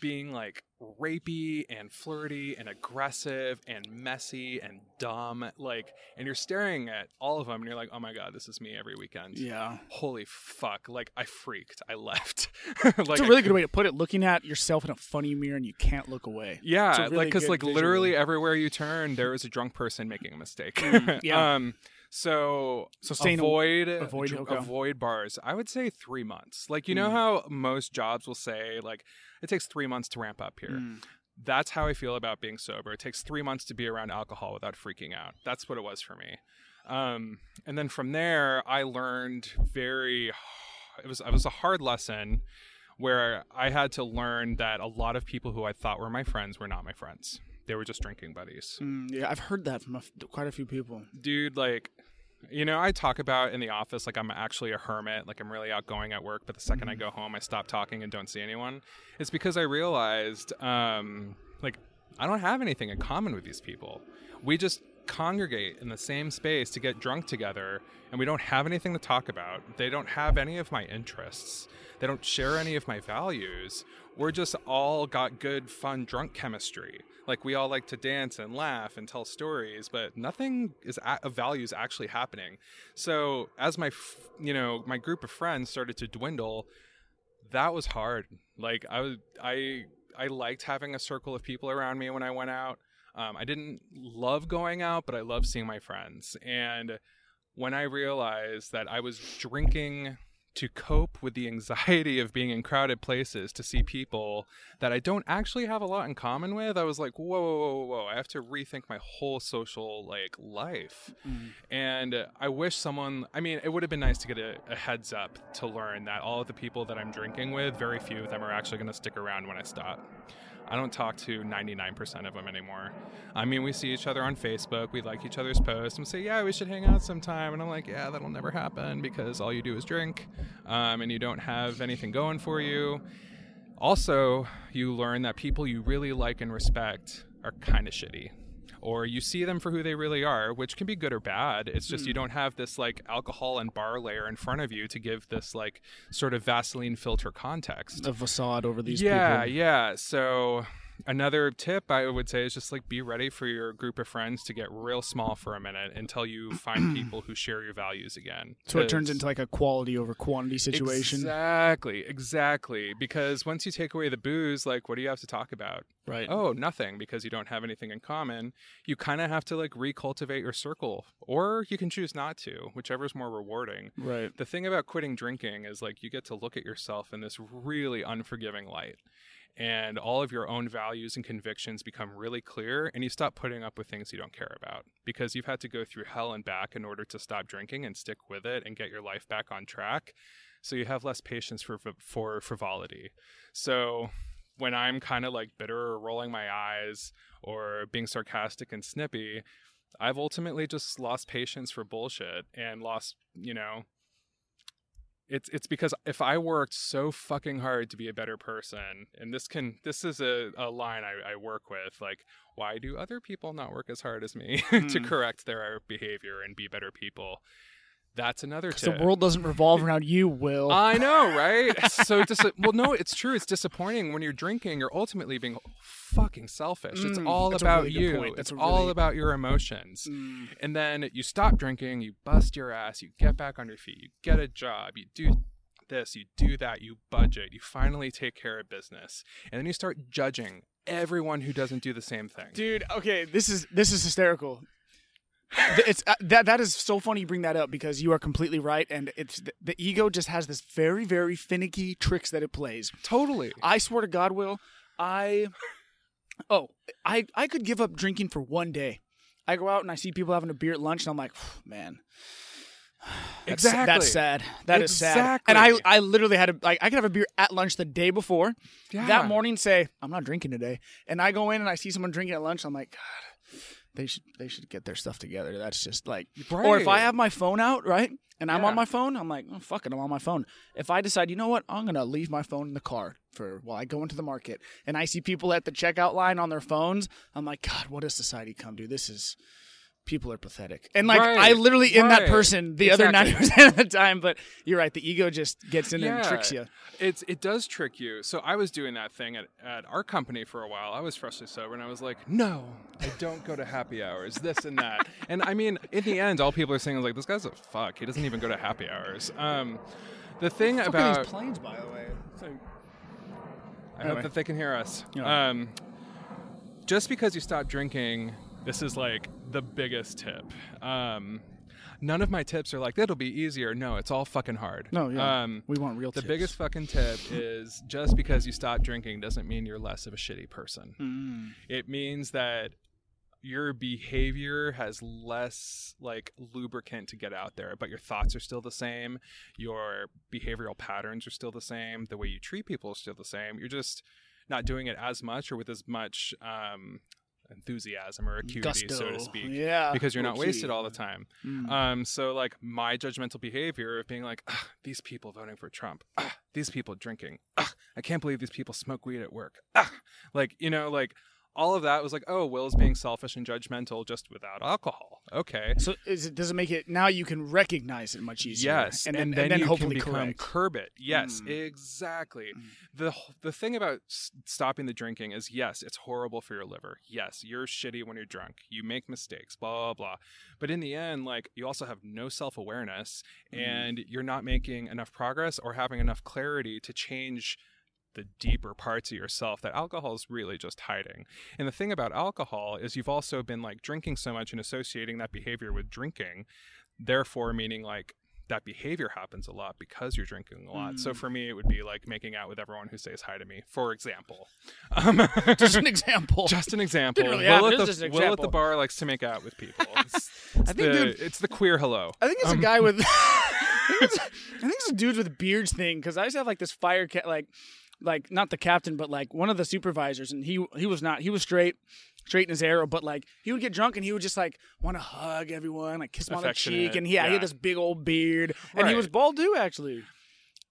being like rapey and flirty and aggressive and messy and dumb like and you're staring at all of them and you're like oh my god this is me every weekend yeah. holy fuck like i freaked i left like It's a really good way to put it. Looking at yourself in a funny mirror and you can't look away. yeah, really like because like visual. literally everywhere you turn, there is a drunk person making a mistake. Mm, yeah. um. So So staying avoid avoid, dr- okay. avoid bars. I would say three months. Like you know Mm. how most jobs will say like it takes three months to ramp up here. Mm. That's how I feel about being sober. It takes three months to be around alcohol without freaking out. That's what it was for me. Um, and then from there, I learned very. It was it was a hard lesson where I had to learn that a lot of people who I thought were my friends were not my friends. They were just drinking buddies. Mm, yeah, I've heard that from a f quite a few people. Dude, like, you know, I talk about in the office like I'm actually a hermit, like I'm really outgoing at work, but the 2nd I go home, I stop talking and don't see anyone. It's because I realized, um, like, I don't have anything in common with these people. We just congregate in the same space to get drunk together and we don't have anything to talk about. They don't have any of my interests. They don't share any of my values. We're just all got good, fun, drunk chemistry. Like we all like to dance and laugh and tell stories, but nothing is a- of values actually happening. So as my, f- you know, my group of friends started to dwindle, that was hard. Like I was, I, I liked having a circle of people around me when I went out. Um, I didn't love going out, but I loved seeing my friends. And when I realized that I was drinking to cope with the anxiety of being in crowded places to see people that I don't actually have a lot in common with, I was like, whoa, whoa, whoa, whoa, I have to rethink my whole social like life. And uh, I wish someone, I mean, it would have been nice to get a, a heads up to learn that all of the people that I'm drinking with, very few of them are actually going to stick around when I stop. I don't talk to 99% of them anymore. I mean, we see each other on Facebook, we like each other's posts, and say, yeah, we should hang out sometime. And I'm like, yeah, that'll never happen because all you do is drink um, and you don't have anything going for you. Also, you learn that people you really like and respect are kind of shitty. Or you see them for who they really are, which can be good or bad. It's just you hmm. don't have this like alcohol and bar layer in front of you to give this like sort of Vaseline filter context. The facade over these yeah, people. yeah. So another tip I would say is just like be ready for your group of friends to get real small for a minute until you find people who share your values again. So it turns into like a quality over quantity situation. Exactly, exactly. Because once you take away the booze, like what do you have to talk about? Right. Oh, nothing because you don't have anything in common. You kind of have to like recultivate your circle, or you can choose not to, whichever's more rewarding. Right. The thing about quitting drinking is like you get to look at yourself in this really unforgiving light. And all of your own values and convictions become really clear, and you stop putting up with things you don't care about because you've had to go through hell and back in order to stop drinking and stick with it and get your life back on track. So you have less patience for for frivolity. So when I'm kind of like bitter or rolling my eyes or being sarcastic and snippy, I've ultimately just lost patience for bullshit and lost, you know, it's it's because if I worked so fucking hard to be a better person, and this can this is a, a line I, I work with, like, why do other people not work as hard as me to Mm. correct their behavior and be better people? That's another 'Cause the world doesn't revolve around you, Will. I know, right? So dis- well, no, it's true. It's disappointing when you're drinking. You're ultimately being fucking selfish. it's Mm, all about really you. It's all really- about your emotions. Mm. And then you stop drinking. You bust your ass. You get back on your feet. You get a job. You do this. You do that. You budget. You finally take care of business. And then you start judging everyone who doesn't do the same thing. Dude, okay, this is this is hysterical. It's uh, that that is so funny you bring that up because you are completely right and it's the, the ego just has this very very finicky tricks that it plays. Totally. I swear to God, Will, I oh I I could give up drinking for one day. I go out and I see people having a beer at lunch and I'm like, man. That's, Exactly. That's sad. That is sad. And I, I literally had a, like, I could have a beer at lunch the day before. Yeah. That morning, say I'm not drinking today, and I go in and I see someone drinking at lunch. I'm like, God, they should they should get their stuff together. That's just like, or if I have my phone out, right, and I'm Yeah. on my phone, I'm like, oh, fuck it, I'm on my phone. If I decide, you know what, I'm gonna leave my phone in the car for while I go into the market, and I see people at the checkout line on their phones, I'm like, God, what does society come to? This is. People are pathetic, and like Right, I literally am that person the other ninety percent of the time. But you're right, the ego just gets in and tricks you. It's it does trick you. So I was doing that thing at, at our company for a while. I was freshly sober, and I was like, "No, I don't go to happy hours. This and that." and I mean, in the end, all people are saying is like, "This guy's a fuck. He doesn't even go to happy hours." Um, the thing are about these planes, by the way. Like- I Anyway. hope that they can hear us. Yeah. Um, just because you stop drinking, this is like the biggest tip. Um, none of my tips are like that'll be easier. No, it's all fucking hard. No, yeah. Um, we want real the tips. biggest fucking tip is just because you stop drinking doesn't mean you're less of a shitty person. Mm. It means that your behavior has less like lubricant to get out there, but your thoughts are still the same. Your behavioral patterns are still the same. The way you treat people is still the same. You're just not doing it as much or with as much um, enthusiasm or acuity, so to speak. Yeah. Because you're not low-key. wasted all the time. Mm. Um, so like my judgmental behavior of being like, "Ugh, these people voting for Trump, Ugh, these people drinking, Ugh, I can't believe these people smoke weed at work. Ugh." Like you know, like all of that was like, oh, Will's being selfish and judgmental just without alcohol. Okay. So is it does it make it now you can recognize it much easier? Yes, and and, then, then, and then hopefully can become correct. curb it. Yes, Mm. exactly. the The thing about stopping the drinking is, yes, it's horrible for your liver. Yes, you're shitty when you're drunk. You make mistakes. Blah blah blah. But in the end, like you also have no self awareness, Mm. and you're not making enough progress or having enough clarity to change the deeper parts of yourself that alcohol is really just hiding. And the thing about alcohol is you've also been like drinking so much and associating that behavior with drinking, therefore meaning like that behavior happens a lot because you're drinking a lot. So Mm. for me, it would be like making out with everyone who says hi to me, for example. Um, Just an example. just an example. really Will, at the, just Will at the bar likes to make out with people. It's, I think, the, dude, it's the queer hello. I think it's Um, a guy with. I think it's, I think it's a dudes with beards thing because I used to have like this fire cat, like, like not the captain, but like one of the supervisors, and he he was not he was straight, straight in his arrow, but like he would get drunk and he would just like want to hug everyone, like kiss them on the cheek, and yeah, he had this big old beard, and he was bald too, actually.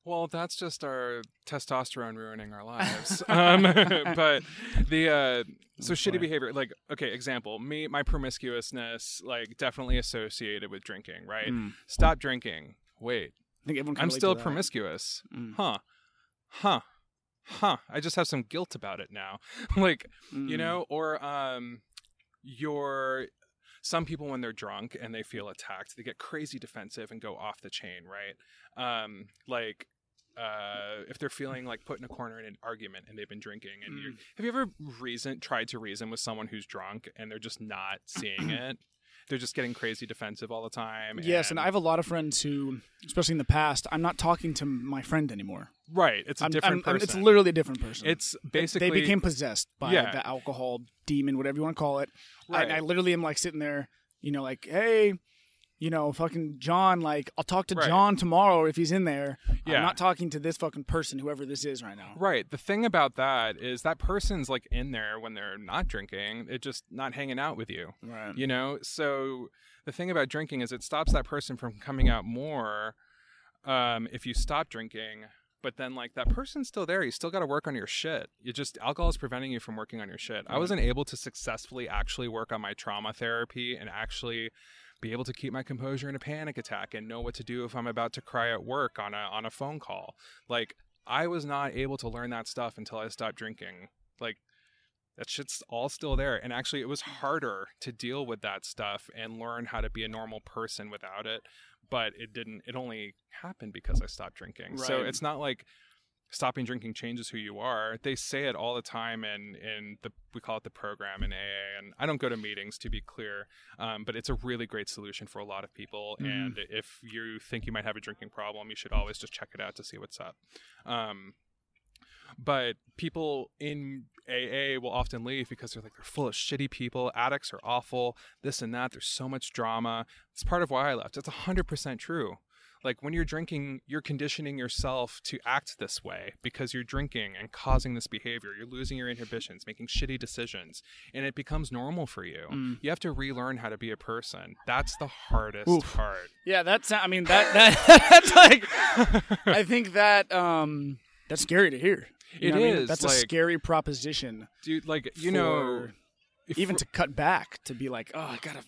Well, that's just our testosterone ruining our lives. um, but the uh, so shitty behavior, like okay, example, me, my promiscuousness, like definitely associated with drinking. Right? Mm. Stop drinking. Wait, I think everyone. can I'm still to that. promiscuous. Mm. Huh? Huh? Huh? I just have some guilt about it now. like you Mm. know, or um, your some people when they're drunk and they feel attacked, they get crazy defensive and go off the chain, right? Um, like uh, if they're feeling like put in a corner in an argument and they've been drinking, and Mm. have you ever reason tried to reason with someone who's drunk and they're just not seeing it? They're just getting crazy defensive all the time. Yes, and I have a lot of friends who, especially in the past, I'm not talking to my friend anymore. right. It's a I'm- different I'm- I'm- person. It's literally a different person. It's basically they became possessed by Yeah. the alcohol demon, whatever you want to call it. Right. And I literally am like sitting there, you know, like, hey, you know, fucking John, like, I'll talk to Right. John tomorrow if he's in there. Yeah. I'm not talking to this fucking person, whoever this is right now. Right. The thing about that is that person's like in there when they're not drinking. it's just not hanging out with you. Right. You know? So the thing about drinking is it stops that person from coming out more um, if you stop drinking. But then, like that person's still there. You still got to work on your shit. You just alcohol is preventing you from working on your shit. I wasn't able to successfully actually work on my trauma therapy and actually be able to keep my composure in a panic attack and know what to do if I'm about to cry at work on a on a phone call. Like I was not able to learn that stuff until I stopped drinking. Like that shit's all still there. And actually it was harder to deal with that stuff and learn how to be a normal person without it. But it didn't it only happened because I stopped drinking. So it's not like stopping drinking changes who you are. They say it all the time in in the we call it the program in AA and I don't go to meetings to be clear. Um, but it's a really great solution for a lot of people. Mhm. And if you think you might have a drinking problem, you should always just check it out to see what's up. Um, but people in AA will often leave because they're like they're full of shitty people. Addicts are awful. This and that. There's so much drama. It's part of why I left. It's hundred percent true. Like when you're drinking, you're conditioning yourself to act this way because you're drinking and causing this behavior. You're losing your inhibitions, making shitty decisions, and it becomes normal for you. Mm. You have to relearn how to be a person. That's the hardest Oof. part. Yeah, that's, I mean, that, that that's like, I think that, um, that's scary to hear. You It what I mean? is, That's a scary proposition. Dude, like you know, if- even to cut back to be like, oh, I gotta,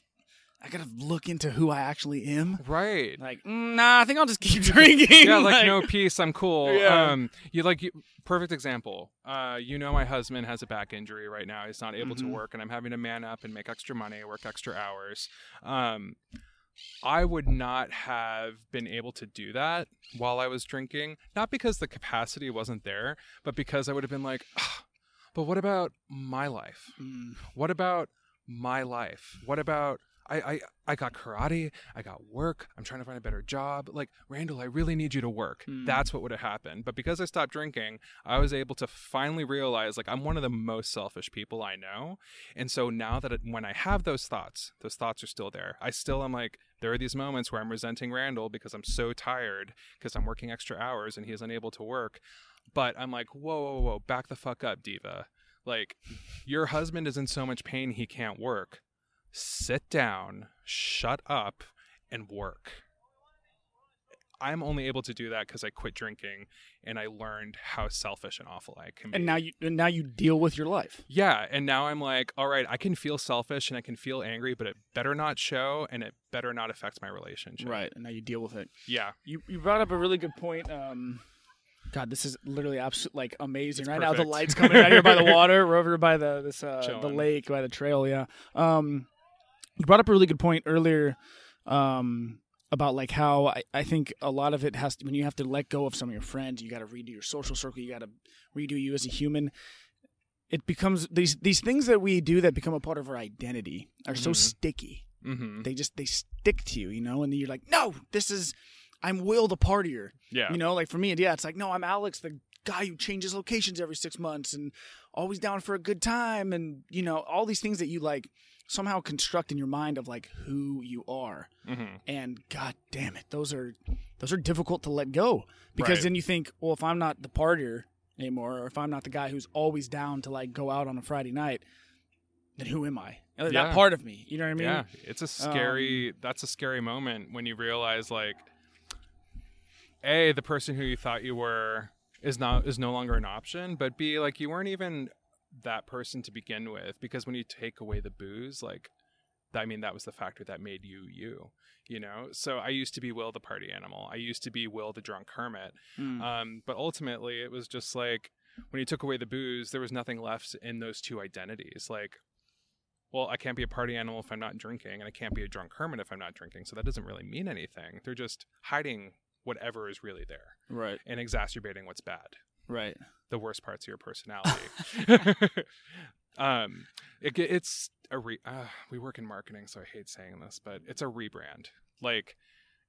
I gotta look into who I actually am. right. Like, mm, nah, I think I'll just keep drinking. yeah, like, no peace, I'm cool. Yeah. Um, you like you, perfect example. Uh, you know, my husband has a back injury right now. He's not able Mhm. to work, and I'm having to man up and make extra money, work extra hours. Um, I would not have been able to do that while I was drinking, not because the capacity wasn't there, but because I would have been like, "Ah, but what about my life? Mm, What about my life? What about I, I I got karate, I got work, I'm trying to find a better job. Like, Randall, I really need you to work. Hmm. That's what would have happened. But because I stopped drinking, I was able to finally realize like I'm one of the most selfish people I know. And so now that it, when I have those thoughts, those thoughts are still there. I still am like there are these moments where I'm resenting Randall because I'm so tired because I'm working extra hours and he is unable to work. But I'm like, whoa, whoa, whoa, back the fuck up, diva. Like, your husband is in so much pain he can't work. Sit down, shut up, and work. I'm only able to do that because I quit drinking and I learned how selfish and awful I can be. And now you and now you deal with your life. Yeah, and now I'm like, all right, I can feel selfish and I can feel angry, but it better not show and it better not affect my relationship. Right. And now you deal with it. Yeah. You you brought up a really good point. Um, God, this is literally absolutely like amazing It's right now. The lights coming out here by the water. We're over by the this uh, the lake by the trail. Yeah. Um, you brought up a really good point earlier. Um, about like how I, I think a lot of it has to when you have to let go of some of your friends, you got to redo your social circle, you got to redo you as a human. It becomes these these things that we do that become a part of our identity are so Mhm. sticky. Mm-hmm. They just they stick to you, you know, and then you're like, no, this is I'm Will the partier. Yeah. You know, like for me, yeah, it's like, no, I'm Alex, the guy who changes locations every six months and always down for a good time. And, you know, all these things that you like somehow construct in your mind of like who you are. mm-hmm. And god damn it, those are those are difficult to let go. Because Right. then you think, well, if I'm not the partier anymore, or if I'm not the guy who's always down to like go out on a Friday night, then who am I? That Yeah. part of me. You know what I mean? yeah, it's a scary. Um, that's a scary moment when you realize, like, a the person who you thought you were is not is no longer an option, but b like you weren't even that person to begin with because when you take away the booze, like, I mean, that was the factor that made you you. You know, so I used to be Will the party animal. I used to be Will the drunk hermit. Mm. Um, but ultimately, it was just like when you took away the booze, there was nothing left in those two identities. Like, well, I can't be a party animal if I'm not drinking, and I can't be a drunk hermit if I'm not drinking. So that doesn't really mean anything. They're just hiding whatever is really there right. and exacerbating what's bad, Right. the worst parts of your personality. um, it, it's a re. Uh, we work in marketing, so I hate saying this, but it's a rebrand. Like,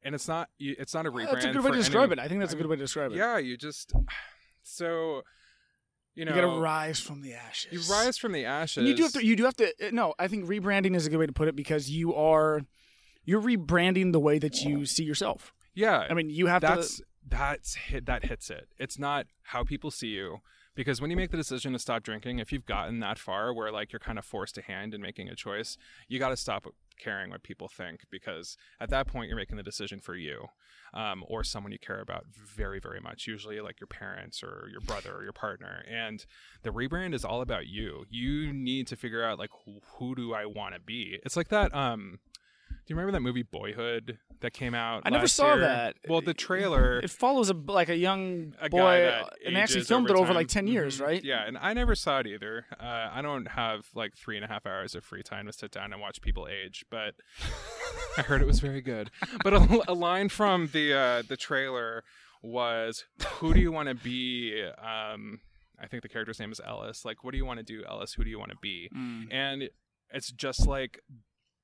and it's not. It's not a rebrand. That's a good way to describe any- it. I think that's a good way to describe it. yeah, you just so you know you gotta rise from the ashes. you rise from the ashes. And you do have to. You do have to. uh, No, I think rebranding is a good way to put it because you are, you're rebranding the way that you see yourself. yeah, I mean, you have that's to. That's hit that hits it. It's not how people see you because when you make the decision to stop drinking, if you've gotten that far where like you're kind of forced to hand in making a choice, you got to stop caring what people think because at that point you're making the decision for you. Um, or someone you care about very, very much, usually like your parents or your brother or your partner. And the rebrand is all about you. You need to figure out like who, do I want to be. It's like that. Um, do you remember that movie Boyhood that came out? I never saw year? that. Well, the trailer. It follows a like a young a boy, and they actually filmed it over like 10 years, Mhm. right? Yeah, and I never saw it either. Uh, I don't have like three and a half hours of free time to sit down and watch people age, but I heard it was very good. But a, a line from the uh, the trailer was, "Who do you want to be?" Um, I think the character's name is Ellis. Like, what do you want to do, Ellis? Who do you want to be? Mm. And it's just like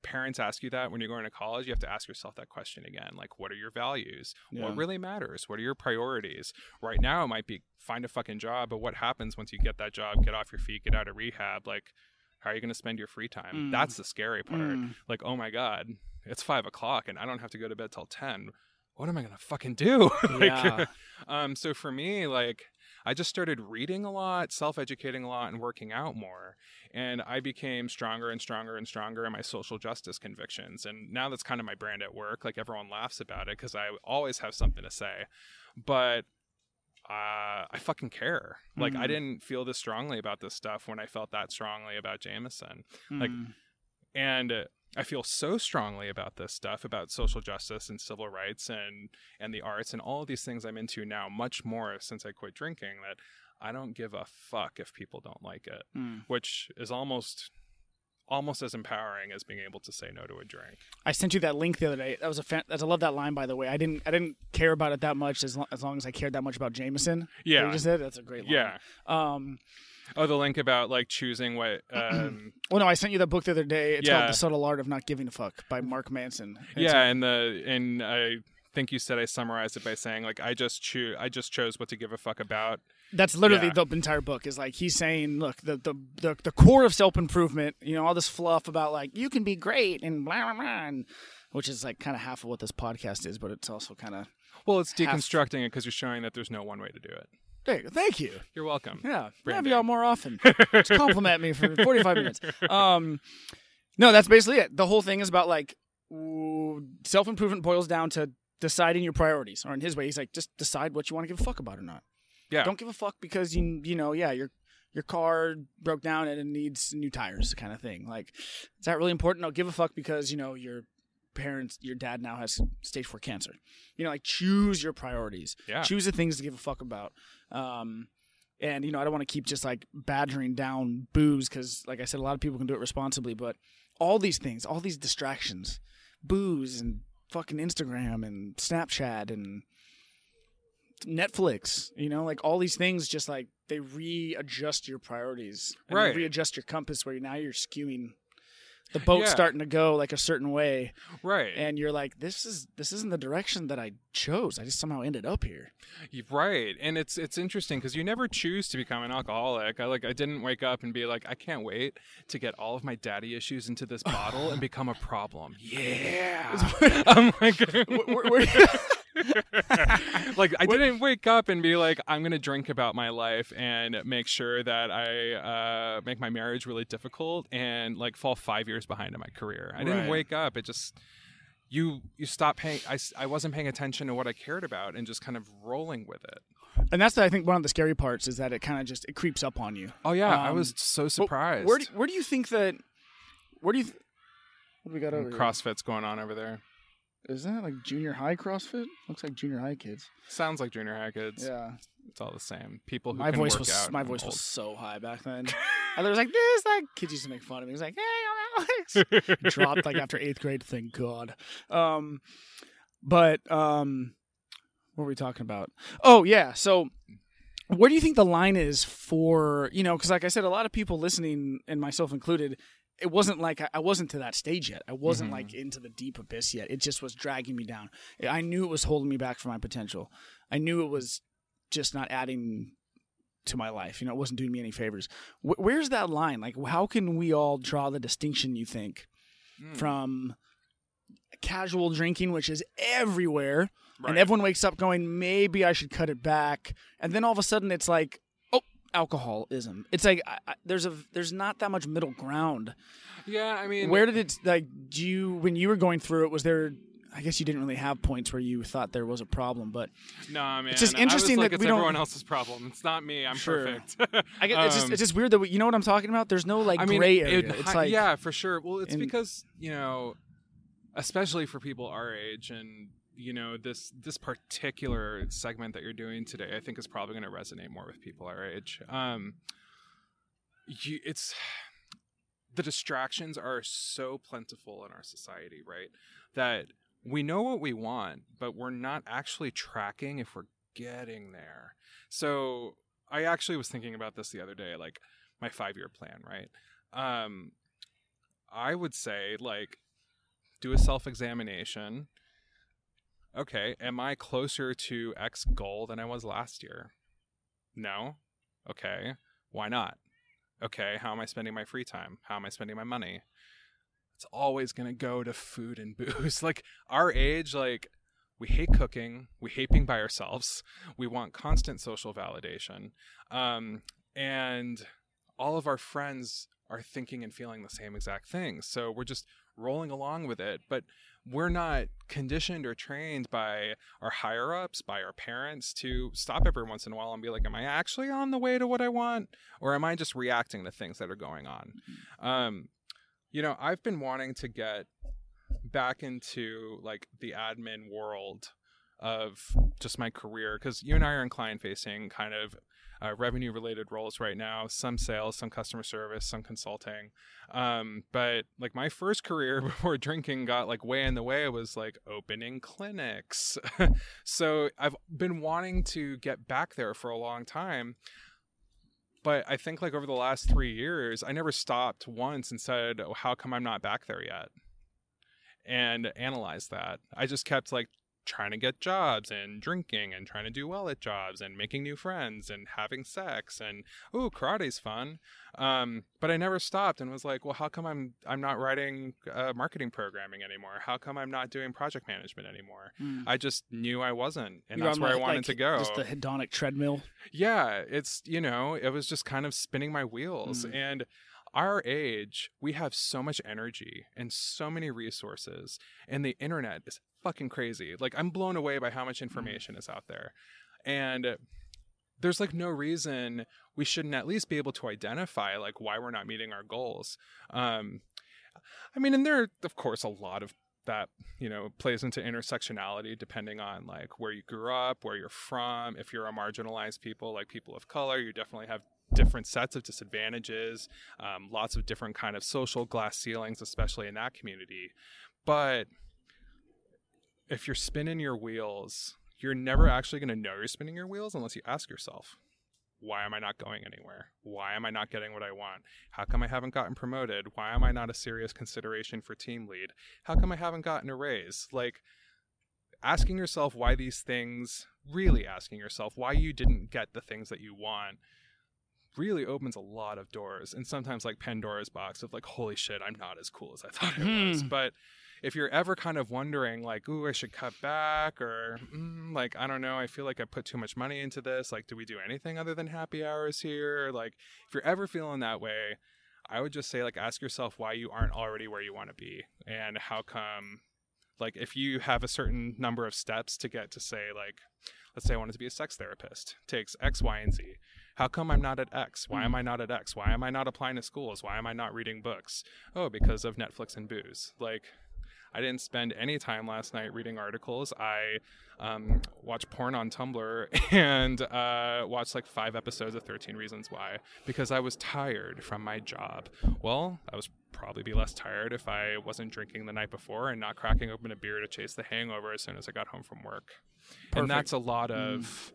parents ask you that when you're going to college, you have to ask yourself that question again. Like, what are your values? Yeah. What really matters? What are your priorities? Right now, it might be find a fucking job, but what happens once you get that job, get off your feet, get out of rehab? Like, how are you going to spend your free time? Mm. That's the scary part. Mm. Like, oh my God, it's five o'clock and I don't have to go to bed till 10. What am I going to fucking do? like, Yeah. um, so for me, like, I just started reading a lot, self educating a lot, and working out more. And I became stronger and stronger and stronger in my social justice convictions. And now that's kind of my brand at work. Like everyone laughs about it because I always have something to say. But uh, I fucking care. Like I Mhm. didn't feel this strongly about this stuff when I felt that strongly about Jameson. Like, Mm. and uh, I feel so strongly about this stuff about social justice and civil rights and and the arts and all of these things I'm into now much more since I quit drinking that I don't give a fuck if people don't like it, Mm. which is almost almost as empowering as being able to say no to a drink. I sent you that link the other day. That was a fan. I love that line, by the way. I didn't. I didn't care about it that much as long as, long as I cared that much about Jameson. Yeah. you just said that's a great line. Yeah. Um. Oh, the link about like choosing what um Well, no, I sent you that book the other day. It's called The Subtle Art of Not Giving a Fuck by Mark Manson. And yeah, and the and I think you said I summarized it by saying like I just choose I just chose what to give a fuck about. That's literally Yeah. the entire book. Is like he's saying, look, the the the, the core of self improvement. You know, all this fluff about like you can be great and blah blah blah, and, which is like kind of half of what this podcast is, but it's also kind of. Well, it's Half- deconstructing it because you're showing that there's no one way to do it. Thank you. You're welcome. Yeah, have y'all more often. Just compliment me for 45 minutes. Um, no, that's basically it. The whole thing is about like self improvement boils down to deciding your priorities. Or in his way, he's like, just decide what you want to give a fuck about or not. Yeah. Don't give a fuck because you you know yeah your your car broke down and it needs new tires kind of thing. Like, is that really important? No, give a fuck because you know your parents, your dad now has stage four cancer. You know, like choose your priorities. Yeah. Choose the things to give a fuck about. Um, and you know, I don't want to keep just like badgering down booze because, like I said, a lot of people can do it responsibly, but all these things, all these distractions, booze and fucking Instagram and Snapchat and Netflix, you know, like all these things just like they readjust your priorities. And they Right. readjust your compass where now you're skewing the boat's Yeah. starting to go like a certain way Right. and you're like this is this isn't the direction that I chose. I just somehow ended up here. Right, and it's it's interesting because you never choose to become an alcoholic. I like I didn't wake up and be like, I can't wait to get all of my daddy issues into this bottle and become a problem. Yeah, I'm like, like I didn't wake up and be like, I'm gonna drink about my life and make sure that I uh, make my marriage really difficult and like fall five years behind in my career. I didn't Right. wake up. It just you you stop paying. I I wasn't paying attention to what I cared about and just kind of rolling with it. and that's I think one of the scary parts is that it kind of just it creeps up on you. Oh yeah, I Um, was so surprised. Where do, where do you think that? Where do you? Th- what do we got over here? CrossFit's going on over there. Is that like junior high CrossFit? Looks like junior high kids. Sounds like junior high kids. Yeah, It's all the same. People who my can voice work was out my voice old. was so high back then. and there was like this like kids used to make fun of me. He was like, "Hey, I'm Alex." Dropped like after eighth grade. Thank God. Um, but um, what were we talking about? Oh yeah, so. Where do you think the line is for you know? Because like I said, a lot of people listening, and myself included, it wasn't like I, wasn't to that stage yet. I wasn't Mhm. like into the deep abyss yet. It just was dragging me down. I knew it was holding me back from my potential. I knew it was just not adding to my life. You know, it wasn't doing me any favors. Wh- where's that line? Like, how can we all draw the distinction? You think Mm, from casual drinking, which is everywhere, right. and everyone wakes up going, maybe I should cut it back, and then all of a sudden it's like, alcoholism. It's like I, I, there's a there's not that much middle ground. yeah, I mean, Where did it like? Do you when you were going through it? Was there? I guess you didn't really have points where you thought there was a problem, but No, man. It's just interesting like, that it's we don't- everyone else's problem. It's not me. I'm Sure. perfect. I guess it's just Um, it's just weird that we, you know what I'm talking about. There's no like I mean, gray area. it- it's like yeah, for sure. Well, it's in- because you know, especially for people our age, and you know, this this particular segment that you're doing today, I think is probably going to resonate more with people our age. Um, you, it's the distractions are so plentiful in our society, right? That we know what we want, but we're not actually tracking if we're getting there. So I actually was thinking about this the other day, like my five year plan, right? Um, I would say like do a self examination. Okay, am I closer to X goal than I was last year? No. Okay, why not? Okay, how am I spending my free time? How am I spending my money? It's always going to go to food and booze. like our age, like we hate cooking, we hate being by ourselves, we want constant social validation. Um, and all of our friends are thinking and feeling the same exact things. So we're just rolling along with it. But we're not conditioned or trained by our higher ups, by our parents to stop every once in a while and be like, Am I actually on the way to what I want? Or am I just reacting to things that are going on? Um, you know, I've been wanting to get back into like the admin world of just my career because you and I are in client facing kind of uh, revenue related roles right now some sales some customer service some consulting. Um, but like my first career before drinking got like way in the way was like opening clinics. So i've been wanting to get back there for a long time but i think like over the last three years i never stopped once and said oh, how come i'm not back there yet? And analyze that. I just kept like trying to get jobs and drinking and trying to do well at jobs and making new friends and having sex and oh karate's fun um, but i never stopped and was like well how come i'm i'm not writing uh, marketing programming anymore how come i'm not doing project management anymore Mm. i just knew i wasn't and You're that's where i wanted like, to go Just the hedonic treadmill. yeah it's you know it was just kind of spinning my wheels Mm. and our age, we have so much energy and so many resources, and the internet is fucking crazy. Like, I'm blown away by how much information is out there. And there's like no reason we shouldn't at least be able to identify like why we're not meeting our goals. Um, I mean, and there are, of course, a lot of that you know plays into intersectionality depending on like where you grew up where you're from if you're a marginalized people like people of color you definitely have different sets of disadvantages um, lots of different kind of social glass ceilings especially in that community but if you're spinning your wheels you're never actually going to know you're spinning your wheels unless you ask yourself why am I not going anywhere? Why am I not getting what I want? How come I haven't gotten promoted? Why am I not a serious consideration for team lead? How come I haven't gotten a raise? Like asking yourself why these things, really asking yourself why you didn't get the things that you want really opens a lot of doors and sometimes like Pandora's box of like holy shit I'm not as cool as I thought I was Hmm. but if you're ever kind of wondering like ooh I should cut back or mm, like I don't know I feel like I put too much money into this like do we do anything other than happy hours here like if you're ever feeling that way I would just say like ask yourself why you aren't already where you want to be and how come like if you have a certain number of steps to get to say like let's say I wanted to be a sex therapist takes X Y and Z how come I'm not at X? Why am I not at X? Why am I not applying to schools? Why am I not reading books? Oh, because of Netflix and booze. Like, I didn't spend any time last night reading articles. I um, watched porn on Tumblr and uh, watched like five episodes of 13 Reasons Why because I was tired from my job. Well, I was probably be less tired if I wasn't drinking the night before and not cracking open a beer to chase the hangover as soon as I got home from work. And that's a lot of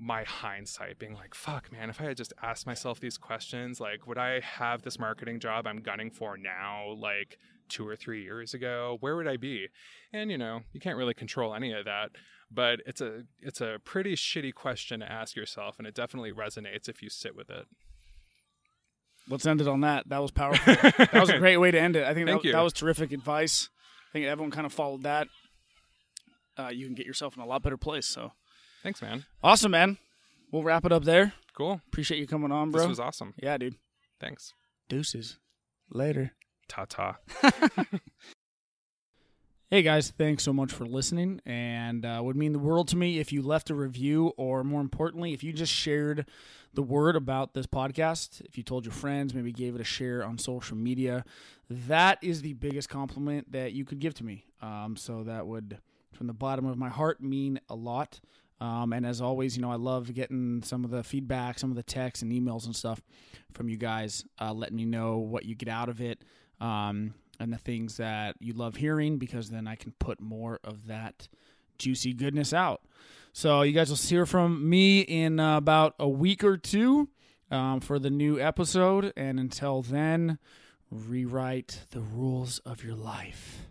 my hindsight being like, fuck, man, if I had just asked myself these questions, like, would I have this marketing job I'm gunning for now, like two or three years ago? Where would I be? And, you know, you can't really control any of that. But it's a it's a pretty shitty question to ask yourself, and it definitely resonates if you sit with it. Let's end it on that. That was powerful. that was a great way to end it. I think that, that was terrific advice. I think everyone kind of followed that. Uh, you can get yourself in a lot better place. So Thanks, man. awesome, man. We'll wrap it up there. Cool. Appreciate you coming on, bro. This was awesome. yeah, dude. Thanks. Deuces. Later. Ta ta. Hey guys, thanks so much for listening, and uh, would mean the world to me if you left a review, or more importantly, if you just shared the word about this podcast. If you told your friends, maybe gave it a share on social media, that is the biggest compliment that you could give to me. Um, so that would, from the bottom of my heart, mean a lot. Um, and as always, you know, I love getting some of the feedback, some of the texts and emails and stuff from you guys, uh, letting me know what you get out of it. Um, and the things that you love hearing because then I can put more of that juicy goodness out. So you guys will hear from me in uh, about a week or two um, for the new episode. And until then, rewrite the rules of your life.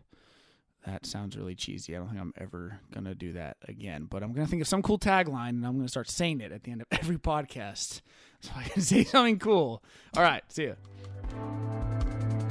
That sounds really cheesy. I don't think I'm ever going to do that again. But I'm going to think of some cool tagline and I'm going to start saying it at the end of every podcast so I can say something cool. All right. See ya.